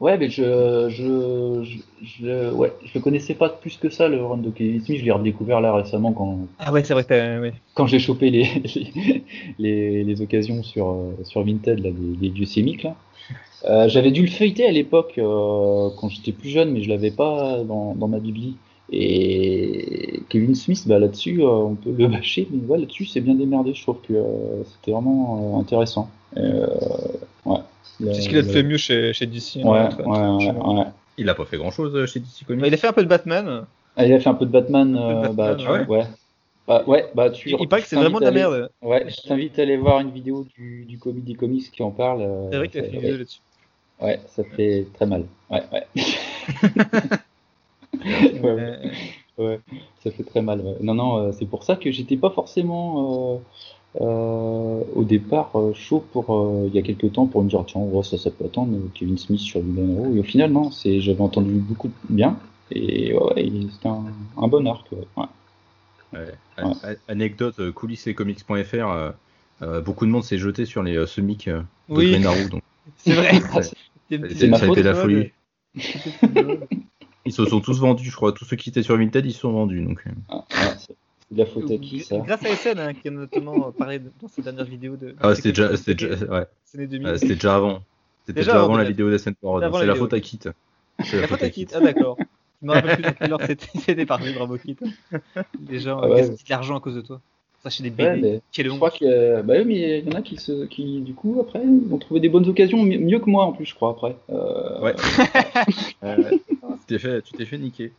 Ouais, mais je, je, je, ouais, je le connaissais pas plus que ça, le run de Kevin Smith. Je l'ai redécouvert là récemment quand. Ah ouais, c'est vrai Quand j'ai chopé les, (laughs) les, les, occasions sur, sur Vinted, là, des, vieux sémiques, là. Euh, j'avais dû le feuilleter à l'époque, euh, quand j'étais plus jeune, mais je l'avais pas dans, dans ma bibli. Et Kevin Smith, bah, là-dessus, on peut le bâcher, mais ouais, là-dessus, c'est bien démerdé. Je trouve que c'était vraiment intéressant. ouais. C'est ce qu'il a fait mieux chez, chez DC. Ouais, ouais, ouais, Il a pas fait grand chose euh, chez DC Comics. il a fait un peu de Batman. Ah, il a fait un peu de Batman. Euh, bah, tu, ouais. Bah, ouais, bah, tu, il, paraît que c'est vraiment de la merde. Ouais, je t'invite à aller voir une vidéo du, du Comedy Comics qui en parle. Euh, c'est vrai qu'il a fait une vidéo là-dessus. Ouais, ça fait très mal. Ouais, ouais. (laughs) (laughs) ouais, ouais, ça fait très mal. Non, non, c'est pour ça que j'étais pas forcément euh, au départ euh, chaud pour euh, il y a quelques temps pour me dire tiens ça ça peut attendre Kevin Smith sur Villain et au final non c'est j'avais entendu beaucoup bien et ouais, c'était un, un, bon arc ouais. Anecdote coulisses et comics.fr beaucoup de monde s'est jeté sur les semics de oui. donc. (laughs) C'est vrai. (laughs) C'est ça a été la folie (laughs) ils se sont tous vendus je crois tous ceux qui étaient sur Vinted ils se sont vendus donc ah, de la faute à qui ça? Grâce à SN, hein, qui a notamment (laughs) parlé dans ses dernières vidéos de. Ah, c'était déjà, c'était déjà, ouais. Euh, c'était déjà avant. C'était déjà, avant, la vidéo d'SN C'est la faute à Kit. C'est la faute à Kit. Ah d'accord. Je me rappelle plus heure c'était (laughs) parlé, bravo Kit. Les gens ah, ouais. de l'argent à cause de toi? Ça des BD. Ouais, je crois que, bah oui, mais il y en a qui, se, qui, du coup, après, ont trouvé des bonnes occasions, mieux que moi en plus, je crois, après. Euh... Ouais. (laughs) euh, tu t'es fait, tu t'es fait niquer.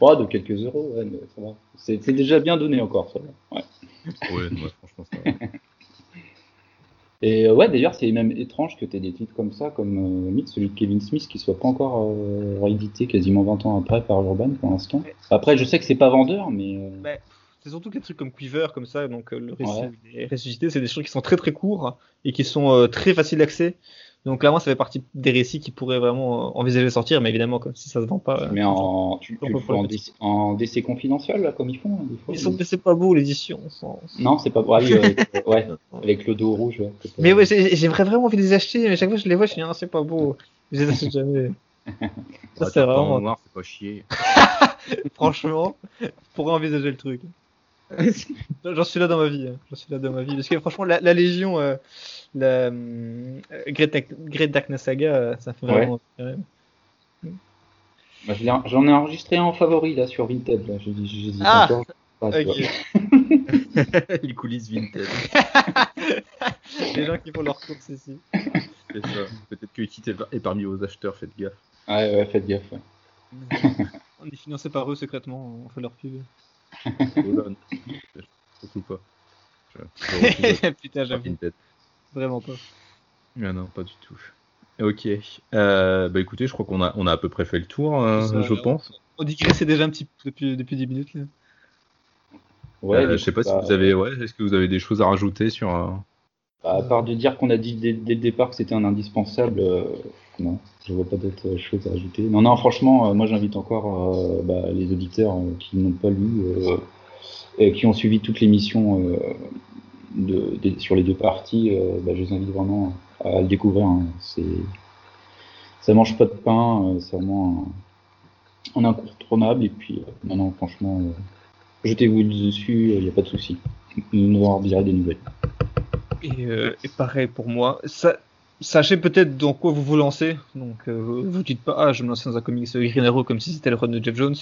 Oh, de quelques euros, ouais, ça va. C'est, déjà bien donné encore, ça va. Ouais, ouais moi, franchement, ça va. Et euh, ouais, d'ailleurs, c'est même étrange que tu aies des titres comme ça, comme euh, Myth, celui de Kevin Smith, qui soit pas encore euh, réédité quasiment 20 ans après par Urban pour l'instant. Après, je sais que c'est pas vendeur, mais. Euh, bah, c'est surtout que les trucs comme Quiver, comme ça, donc le récit, ressuscité, c'est des choses qui sont très très courts et qui sont très faciles d'accès. Donc clairement, ça fait partie des récits qui pourraient vraiment euh, envisager de sortir, mais évidemment, comme si ça se vend pas. Mais en, tu, tu le fais en, en, DC confidentiel, là, comme ils font. Des fois, ils sont, c'est pas beau l'édition. Non, c'est pas beau. (laughs) Ah avec, ouais, avec le dos rouge. Ouais, mais ouais, j'aimerais vraiment envie de les acheter, mais chaque fois que je les vois, je dis, non, c'est pas beau. (laughs) Je les achète jamais. ça, c'est vraiment. noir, c'est pas chier. (laughs) Franchement, je pourrais envisager le truc. (laughs) J'en suis là dans ma vie. Hein. J'en suis là dans ma vie. Parce que franchement, la, la Légion, euh, la euh, Great, Great, Darkness Saga, euh, ça fait vraiment. Ouais. Bah, J'en ai enregistré un en favori là sur Vinted. Là. J'ai dit, ah, pas, ok. (laughs) Il coulisse Vinted. (laughs) Les gens qui font leur courses ici. C'est ça. Peut-être que Kit est parmi vos acheteurs, faites gaffe. Ouais, ouais, faites gaffe. Ouais. on est financé par eux secrètement, on fait leur pub. Surtout pas. (laughs) Putain, j'avoue. Vraiment pas. Ah non, pas du tout. Ok. Euh, bah écoutez, je crois qu'on a, on a à peu près fait le tour, euh, je pense. On dit que c'est déjà un petit peu depuis, depuis 10 minutes. Là. Ouais, euh, je sais pas si vous avez, ouais, est-ce que vous avez des choses à rajouter sur. Bah, à part de dire qu'on a dit dès, le départ que c'était un indispensable, non, je vois pas d'autres choses à rajouter. Non, non, franchement, moi j'invite encore bah, les auditeurs qui n'ont pas lu qui ont suivi toute l'émission de, sur les deux parties, euh, bah, je les invite vraiment à, le découvrir. Hein. C'est, ça mange pas de pain, euh, c'est vraiment un, un incontournable. Et puis, euh, non, non, franchement, jetez-vous dessus, il n'y a pas de souci. Nous en dirait des nouvelles. Et, pareil pour moi. Sachez peut-être dans quoi vous vous lancez. Donc, vous dites pas, ah, je me lance dans un comics Green Arrow comme si c'était le run de Jeff Jones.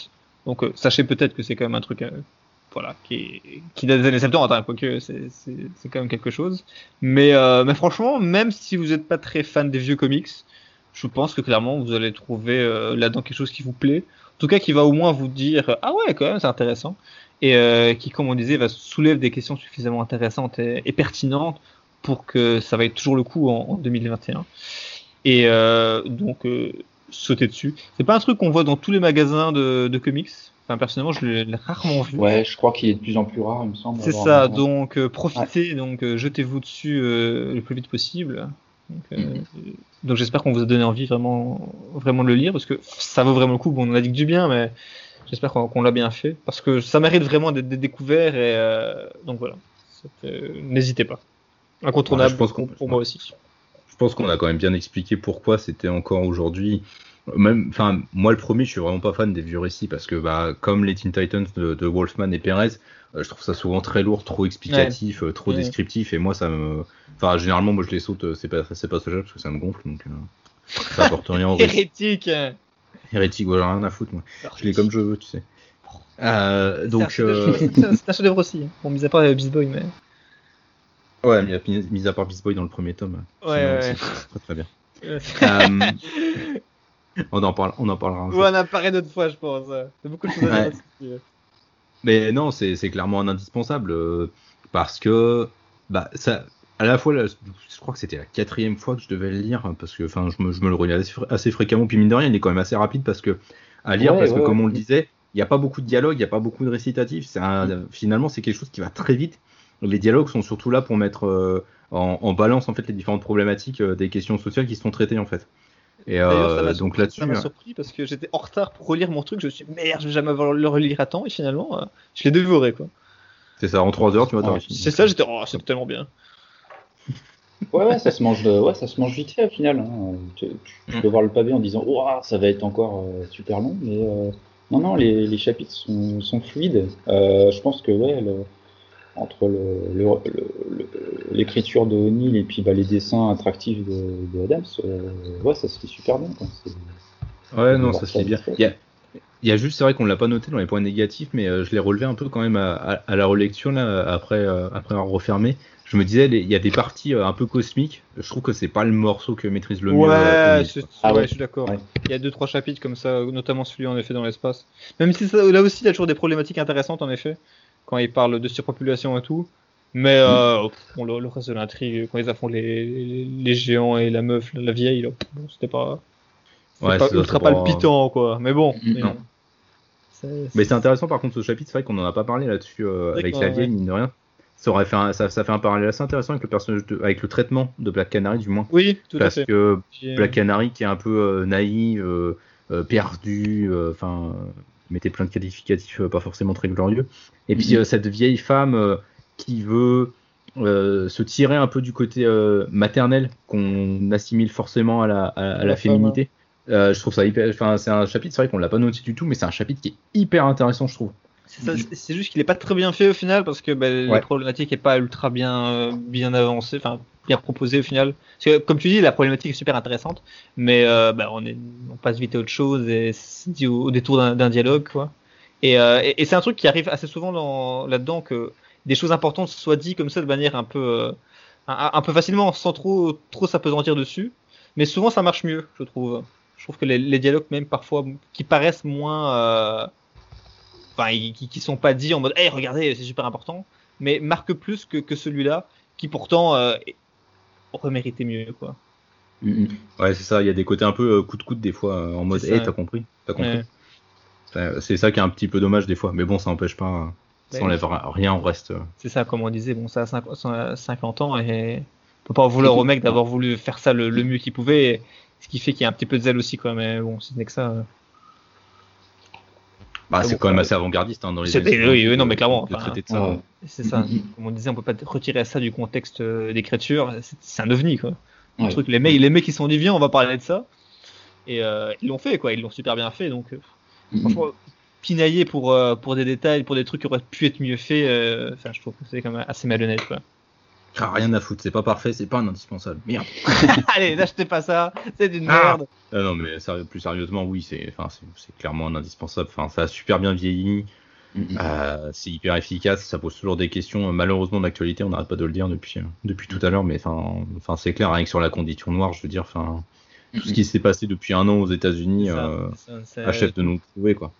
Donc, sachez peut-être que c'est quand même un truc voilà, qui, qui date des années 70, hein, quoique c'est, quand même quelque chose. Mais, euh, mais franchement, même si vous n'êtes pas très fan des vieux comics, je pense que clairement vous allez trouver euh, là-dedans quelque chose qui vous plaît. En tout cas, qui va au moins vous dire ah ouais, quand même, c'est intéressant. Et euh, qui, comme on disait, va soulever des questions suffisamment intéressantes et, pertinentes pour que ça va être toujours le coup en, 2021. Et euh, donc, euh, sauter dessus. C'est pas un truc qu'on voit dans tous les magasins de, de comics. Enfin, personnellement, je l'ai rarement vu. Ouais, je crois qu'il est de plus en plus rare, il me semble. C'est ça, donc euh, profitez, donc jetez-vous dessus le plus vite possible. Donc, euh, donc j'espère qu'on vous a donné envie vraiment, vraiment de le lire parce que ça vaut vraiment le coup. Bon, on en a dit que du bien, mais j'espère qu'on l'a bien fait parce que ça mérite vraiment d'être découvert et euh, donc voilà. C'était- N'hésitez pas. Incontournable Ouais, je pense pour, pour moi aussi. Je pense qu'on a quand même bien expliqué pourquoi c'était encore aujourd'hui. Même, enfin, moi le premier, je suis vraiment pas fan des vieux récits parce que, bah, comme les Teen Titans de, de Wolfman et Perez, euh, je trouve ça souvent très lourd, trop explicatif, euh, trop Ouais. descriptif, et moi ça me, enfin, généralement moi je les saute, euh, c'est pas, c'est pas parce que ça me gonfle, donc euh, ça apporte rien au (laughs) récit. Hérétique. Hein. Hérétique, voilà, rien à foutre, moi. Je l'ai comme je veux, tu sais. Euh, donc, C'est un chef-d'œuvre- euh, c'est un- c'est chef-d'œuvre aussi. hein. Bon, mis à part euh, Beast Boy, mais. ouais, mis à, mis à part Beast Boy dans le premier tome. Ouais, sinon, ouais. c'est Très très bien. Euh, on en parle, on en parlera. Ouais, on en parlé d'autres fois, je pense. A beaucoup de choses à dire. Mais non, c'est c'est clairement un indispensable euh, parce que bah ça, à la fois, je crois que c'était la quatrième fois que je devais le lire parce que enfin je me, je me le relis assez, fr- assez fréquemment. Puis mine de rien, il est quand même assez rapide parce que à lire Ouais, parce que ouais, comme on le disait, il n'y a pas beaucoup de dialogue, il n'y a pas beaucoup de récitatifs. Un- finalement c'est quelque chose qui va très vite. Les dialogues sont surtout là pour mettre euh, en, en balance en fait les différentes problématiques euh, des questions sociales qui sont traitées en fait. Et ça euh, donc là-dessus, Ça m'a hein. surpris parce que j'étais en retard pour relire mon truc. Je me suis dit, merde, je vais jamais le relire à temps. Et finalement, je l'ai dévoré, quoi. c'est ça en trois heures, tu vois. C'est ça, j'étais, oh, c'est tellement bien. Ouais, ouais, ça se mange, euh, ouais, ça se mange vite fait au final. hein. Tu, tu- tu Mm. peux voir le pavé en disant, Ouah, ça va être encore euh, super long, mais euh, non, non, les, les chapitres sont, sont fluides. Euh, je pense que ouais, le- entre le- le- le- le- l'écriture de O'Neill et puis bah, les dessins attractifs de, de Adams, euh, ouais, ça se fait super bien. Quoi. Ouais, non, ça se lit bien. Il y a, il y a juste, c'est vrai qu'on l'a pas noté dans les points négatifs, mais euh, je l'ai relevé un peu quand même à, à- à la relecture là, après, euh, après avoir refermé. Je me disais, il y a des parties euh, un peu cosmiques. Je trouve que c'est pas le morceau que maîtrise le mieux. euh, Ouais, quoi. Ah ouais, ouais. je suis d'accord. Ouais. Il y a deux trois chapitres comme ça, notamment celui en effet dans l'espace. Même si ça, là aussi il y a toujours des problématiques intéressantes en effet, quand il parle de surpopulation et tout. Mais euh, bon, le, le reste de l'intrigue, quand ils affrontent les, les, les géants et la meuf, la vieille, là, bon, c'était pas, Ouais, pas ultra pas- palpitant quoi. Mais bon. Mm, mais non. C'est- Mais c'est intéressant par contre ce chapitre, c'est vrai qu'on en a pas parlé là-dessus euh, avec la ouais. vieille, mine de rien. Ça, aurait fait un- ça, ça fait un parallèle assez intéressant avec le personnage de- avec le traitement de Black Canary du moins. Oui, tout à Parce fait. que J'ai- Black Canary qui est un peu euh, naïf, euh, euh, perdu, euh, enfin, euh, mettait plein de qualificatifs pas forcément très glorieux. Et puis Mhm. euh, cette vieille femme qui veut se tirer un peu du côté maternel qu'on assimile forcément à la, à, à la la femme, féminité. Euh, je trouve ça hyper. Enfin, c'est un chapitre, c'est vrai qu'on l'a pas noté du tout, mais c'est un chapitre qui est hyper intéressant, je trouve. C'est ça, c'est- juste qu'il est pas très bien fait au final parce que bah, Ouais. la problématique est pas ultra bien euh, bien avancée, enfin bien proposée au final. Parce que comme tu dis, la problématique est super intéressante, mais euh, bah, on, est, on passe vite à autre chose et c'est dit au, au détour d'un dialogue quoi. Et, euh, et, et c'est un truc qui arrive assez souvent dans- là-dedans que des choses importantes soient dites comme ça de manière un peu euh, un, un peu facilement sans trop trop s'apesantir dessus. Mais souvent ça marche mieux, je trouve. Je trouve que les, les dialogues même parfois qui paraissent moins euh, enfin, qui, qui sont pas dits en mode, hey, regardez, c'est super important, mais marquent plus que, que celui-là, qui pourtant euh, aurait mérité mieux, quoi. Mm, mm. Ouais, c'est ça. Il y a des côtés un peu euh, coup de coude des fois euh, en mode, ça. t'as compris, t'as compris. Ouais. C'est ça qui est un petit peu dommage des fois, mais bon, ça n'empêche pas. euh, Ça Ouais. enlève ri- rien au reste. euh. C'est ça, comme on disait, bon, ça a 50, ça a 50 ans et on peut pas en vouloir au mec d'avoir voulu faire ça le, le mieux qu'il pouvait, ce qui fait qu'il y a un petit peu de zèle aussi, quoi, mais bon, si ce n'est que ça. Euh, Bah, Ah c'est quand même ouais. assez avant-gardiste hein, dans les années oui, 70, oui, non, mais de- clairement, enfin, traiter de ça. Ouais. C'est ça, comme on disait, on peut pas retirer ça du contexte euh, d'écriture, c'est- un ovni, quoi. Un Ouais. truc, les mecs, les mecs, ils sont dit, viens, on va parler de ça. Et euh, ils l'ont fait, quoi. Ils l'ont super bien fait. Donc, euh, Mm, franchement, pinailler pour, euh, pour des détails, pour des trucs qui auraient pu être mieux faits, euh, enfin, je trouve que c'est quand même assez malhonnête, quoi. Ah, rien à foutre, c'est pas parfait, c'est pas un indispensable. Merde. (laughs) Allez, n'achetez pas ça, c'est d'une Ah. merde. Ah non, mais sérieux- plus sérieusement, oui, c'est enfin, c'est- c'est clairement un indispensable. Enfin, ça a super bien vieilli, Mm, mm. euh, c'est hyper efficace, ça pose toujours des questions, euh, malheureusement d'actualité, on n'arrête pas de le dire depuis, euh, depuis tout à l'heure, mais enfin, c'est clair, rien que sur la condition noire, je veux dire, enfin, tout ce qui s'est passé depuis un an aux États-Unis euh, achève de nous prouver, quoi.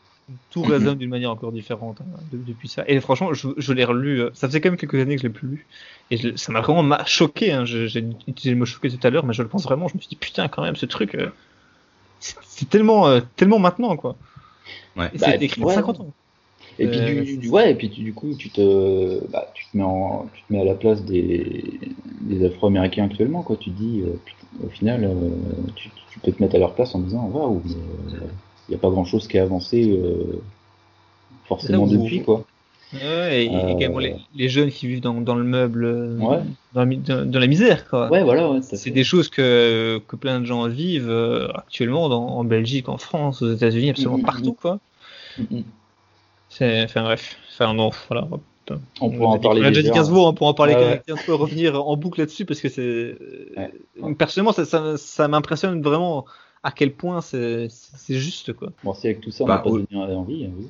Tout résonne d'une manière encore différente hein, de- depuis ça. Et franchement, je, je l'ai relu. euh, Ça faisait quand même quelques années que je l'ai plus lu. Et je- ça m'a vraiment ma- choqué. Hein. Je- J'ai utilisé le mot choqué tout à l'heure, mais je le pense vraiment. Je me suis dit, putain, quand même, ce truc, euh, c'est c'est tellement, euh, tellement maintenant, quoi. Ouais. Et Bah, c'est écrit il y a ouais. 50 ans. Et puis, Euh, du, du- ouais, et puis tu- du coup, tu te, bah, tu te mets en, tu te mets à la place des, des Afro-Américains actuellement, quoi. Tu te dis, euh, putain, au final, euh, tu, tu peux te mettre à leur place en disant, waouh, mais il n'y a pas grand-chose qui a avancé euh, forcément depuis, quoi. Ouais, et, et Euh, également les, les jeunes qui vivent dans, dans le meuble, euh, Ouais. dans, la, mi- dans- dans la misère, quoi. Ouais, voilà, C'est des choses que, que plein de gens vivent actuellement en Belgique, en France, aux États-Unis, absolument Mhm, partout, quoi. Mhm. C'est, enfin bref, enfin non, voilà. On pourra en parler On l'a déjà dit heures. 15 fois, on pourra en parler Ouais, ouais. 15 fois, revenir en boucle là-dessus parce que c'est. Ouais. Personnellement, ça, ça, ça m'impressionne vraiment à quel point c'est, juste, quoi. Bon, si avec tout ça, on Bah, n'a pas oui. donné envie, hein, oui.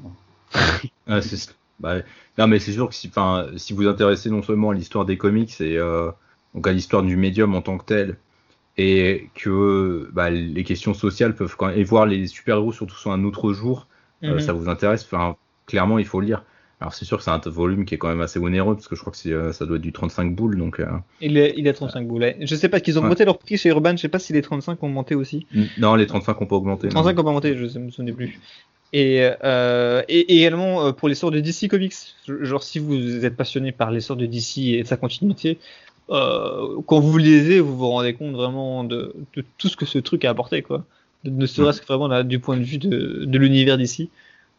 (laughs) Ah, c'est- bah, non, mais c'est sûr que si, si vous vous intéressez non seulement à l'histoire des comics et euh, donc à l'histoire du médium en tant que tel, et que bah, les questions sociales peuvent quand même, et voir les super-héros surtout sur un autre jour, euh, Mhm. ça vous intéresse, enfin, clairement, il faut le lire. Alors, c'est sûr que c'est un volume qui est quand même assez onéreux, parce que je crois que euh, ça doit être du 35 boules, donc. euh, Il est, il est 35 boulets. Je sais pas qu'ils ont Ouais. monté leur prix chez Urban, je sais pas si les 35 ont monté aussi. Non, les 35 n'ont pas augmenté. non. 35 ont pas monté, je ne me souvenais plus. Et, euh, et, également euh, pour les sorts de DC Comics. Genre, si vous êtes passionné par les sorts de DC et de sa continuité, euh, quand vous lisez, vous vous rendez compte vraiment de, de tout ce que ce truc a apporté, quoi. De- Ne serait-ce que vraiment là, du point de vue de, de l'univers d'ici.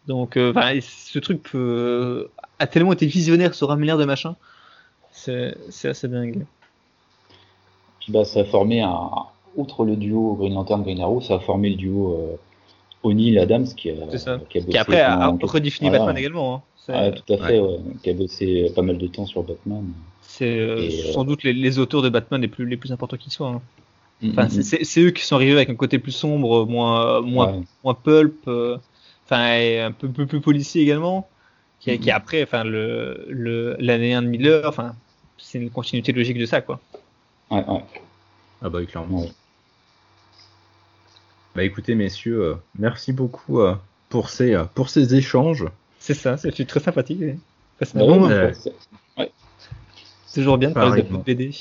Donc, euh, enfin, ce truc peut- a tellement été visionnaire sur un milliard de machins. C'est assez dingue. Puis bah, ça a formé un, outre le duo Green Lantern Green Arrow, ça a formé le duo euh, O'Neill Adams qui a, ça. qui a bossé Qui après a, a redéfini voilà. Batman également. hein. Ouais, tout à fait, ouais. qui a bossé pas mal de temps sur Batman. C'est euh, euh, sans doute les, les auteurs de Batman les plus, les plus importants qui soient. hein. Enfin, Mhm. c'est- c'est c'est eux qui sont arrivés avec un côté plus sombre, moins, moins, Ouais. moins pulp, euh, enfin, et un peu, peu plus policier également. Qui, Mhm. qui après, enfin, le, le, l'année 1 de Miller, enfin, c'est une continuité logique de ça, quoi. Ouais, ouais. Ah bah clairement. Ouais. Bah écoutez, messieurs, euh, merci beaucoup euh, pour, ces, euh, pour ces échanges. C'est ça, c'est très sympathique. enfin, c'est Bah vraiment- ouais, toujours bien de parler de. BD.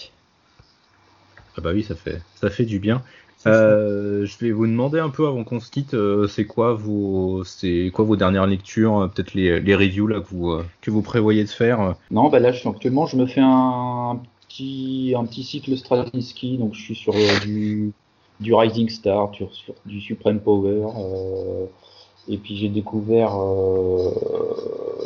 Ah bah oui, ça fait, ça fait du bien. Euh, je vais vous demander un peu avant qu'on se quitte, euh, c'est quoi vos, c'est quoi vos dernières lectures, euh, peut-être les, les reviews là que vous, euh, que vous prévoyez de faire. Non, bah là, je suis actuellement, je me fais un petit, un petit cycle Straczynski, donc je suis sur euh, du, du Rising Star, sur, sur du Supreme Power, euh, et puis j'ai découvert, euh,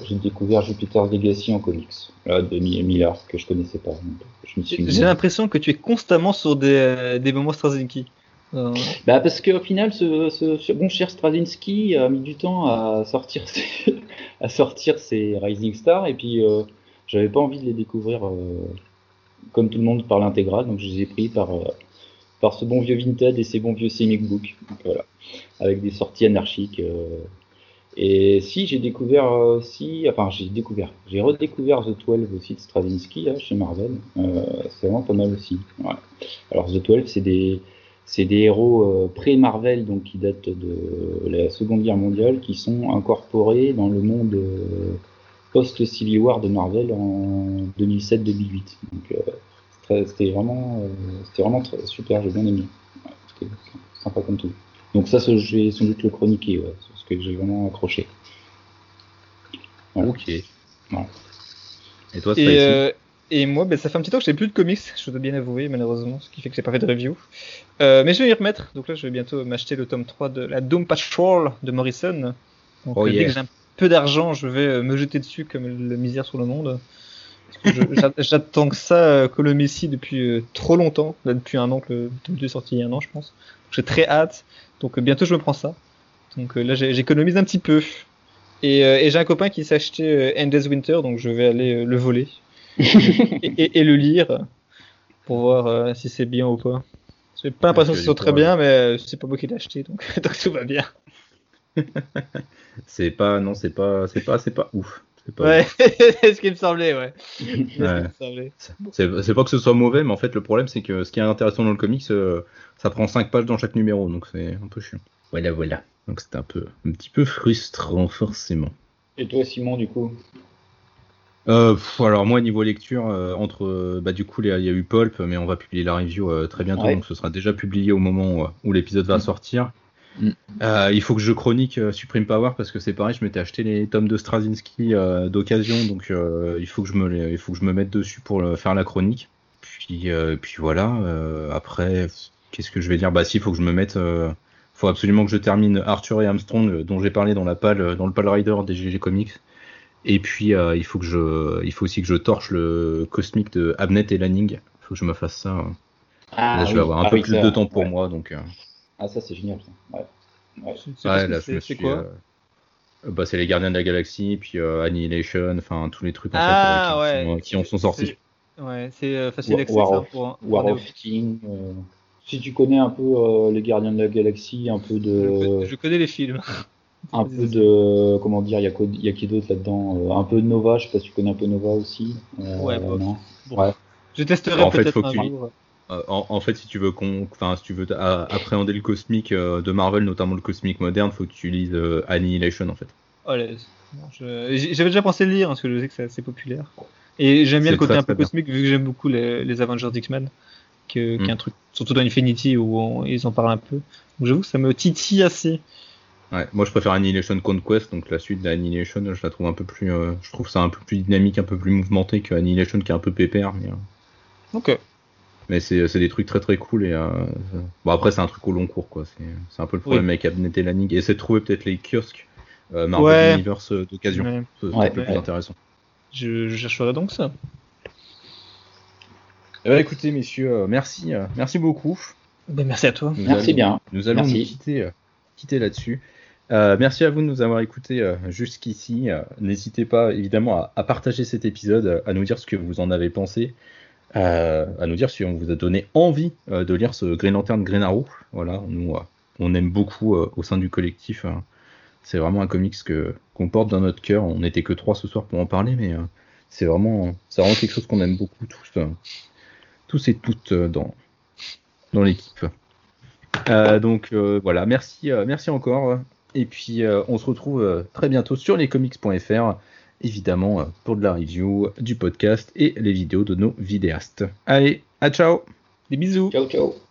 j'ai découvert Jupiter's Legacy en comics, de Mi- Miller, que je connaissais pas. donc je me suis mis- J'ai l'impression que tu es constamment sur des, des moments Straczynski. Euh, Bah parce qu'au final, ce, bon cher Straczynski a mis du temps à sortir (laughs) ses, à sortir ses Rising Stars et puis euh, j'avais pas envie de les découvrir euh, comme tout le monde par l'intégrale, donc je les ai pris par euh, par ce bon vieux Vinted et ces bons vieux comic books, donc, voilà, avec des sorties anarchiques. et si j'ai découvert aussi, enfin j'ai découvert, j'ai redécouvert The 12 aussi de Straczynski là, chez Marvel, c'est vraiment pas mal aussi. Ouais. Alors The 12 c'est des c'est des héros euh, pré-Marvel, donc qui datent de la Seconde Guerre mondiale, qui sont incorporés dans le monde euh, post-Civil War de Marvel en 2007-2008. Donc euh, c'est c'était vraiment, euh, c'était vraiment très, super, j'ai bien aimé. Ouais, c'était sympa comme tout. Donc ça, je vais sans doute le chroniquer, ouais, c'est ce que j'ai vraiment accroché. Voilà. Ok. Voilà. Et toi, euh, et moi, ben, ça fait un petit temps que je n'ai plus de comics, je dois bien avouer, malheureusement, ce qui fait que j'ai pas fait de review. Euh, mais je vais y remettre, donc là, je vais bientôt m'acheter le tome 3 de la Doom Patrol de Morrison. Donc, Oh euh, dès yeah. que j'ai un peu d'argent, je vais euh, me jeter dessus comme le misère sur le monde. (laughs) J'attends que ça, que le Messi depuis trop longtemps, là, depuis un an que le tome 2 est sorti il y a un an, je pense. J'ai très hâte, donc bientôt je me prends ça. Donc là, j'ai- j'économise un petit peu. Et, et j'ai un copain qui s'est acheté Endless Winter, donc je vais aller le voler (laughs) et, et- et le lire pour voir euh, si c'est bien ou pas. J'ai pas l'impression que ce soit très bien, mais c'est pas moi qui l'ai acheté, donc, (laughs) donc tout va bien. (laughs) C'est pas, non, c'est pas, c'est pas, c'est pas ouf. C'est pas Ouais, ouf. c'est ce qui me semblait, ouais. C'est pas que ce soit mauvais, mais en fait, le problème, c'est que ce qui est intéressant dans le comics, euh, ça prend 5 pages dans chaque numéro, donc c'est un peu chiant. Voilà, voilà. Donc c'était un peu, un petit peu frustrant forcément. Et toi, Simon, du coup? Euh, alors moi niveau lecture entre bah du coup il y a eu Pulp mais on va publier la review très bientôt donc ce sera déjà publié au moment où l'épisode va mm. sortir Mm. Euh, il faut que je chronique euh, Supreme Power parce que c'est pareil, je m'étais acheté les tomes de Straczynski euh, d'occasion, donc il faut que je me il faut que je me mette dessus pour faire la chronique. Puis puis voilà. après, qu'est-ce que je vais dire? Bah si, il faut que je me mette. faut absolument que je termine Arthur et Armstrong dont j'ai parlé dans la pale dans le Pal Rider des GG Comics. Et puis il faut que je il faut aussi que je torche le cosmique de Abnet et Lanning. Il faut que je me fasse ça. Ah, là, je vais avoir un ah peu plus de temps pour moi donc. Ah, ça, c'est génial. Ça. Ouais. Ouais, là, je me suis. Quoi euh, bah, c'est les Gardiens de la Galaxie, puis euh, Annihilation, enfin tous les trucs en ah, fait, ouais. qui, en sont sortis. Ouais, c'est euh, facile d'accès War, pour, War of King. si tu connais un peu les Gardiens de la Galaxie, un peu de. Je, connais les films. Un peu de. Comment dire, il y, y, a qui d'autre là-dedans Un peu de Nova, je sais pas si tu connais un peu Nova aussi. ouais, bah, non. ouais. Je testerai peut-être un jour. Euh, en, fait, si tu veux enfin, si tu veux appréhender le cosmique euh, de Marvel, notamment le cosmique moderne, faut que tu lises euh, Annihilation en fait. Oh, J'avais déjà pensé le lire parce que je sais que c'est assez populaire. Et j'aime bien le côté un peu cosmique vu que j'aime beaucoup les, Avengers X-Men, qui est un mm. truc, surtout dans Infinity où ils en parlent un peu. Donc j'avoue que ça me titille assez. Ouais, moi je préfère Annihilation Conquest, donc la suite d'Annihilation, je la trouve un peu plus, je trouve ça un peu plus dynamique, un peu plus mouvementé que Annihilation qui est un peu pépère. Mais, Ok. Mais c'est des trucs très très cool et euh, bon après c'est un truc au long cours quoi. C'est un peu le problème avec Abnet et Lanning. Et essayer de trouver peut-être les kiosques euh, Marvel Universe euh, d'occasion. C'est le plus intéressant. Je, je chercherai donc ça. Eh ben, écoutez messieurs, merci, merci beaucoup. Ben, merci à toi. merci bien. Nous allons nous quitter, quitter là-dessus. Merci à vous de nous avoir écoutés jusqu'ici. N'hésitez pas évidemment à, partager cet épisode, à nous dire ce que vous en avez pensé. Euh, à nous dire si on vous a donné envie euh, de lire ce Green Lantern Green Arrow. Voilà, nous, euh, on aime beaucoup au sein du collectif. Hein. c'est vraiment un comics que qu'on porte dans notre cœur. On n'était que trois ce soir pour en parler, mais c'est vraiment, c'est vraiment quelque chose qu'on aime beaucoup tous, tous et toutes dans dans l'équipe. donc voilà, merci, merci encore. Et puis on se retrouve très bientôt sur lescomics.fr évidemment euh, pour de la review, du podcast et les vidéos de nos vidéastes. Allez, à ciao. Des bisous. Ciao ciao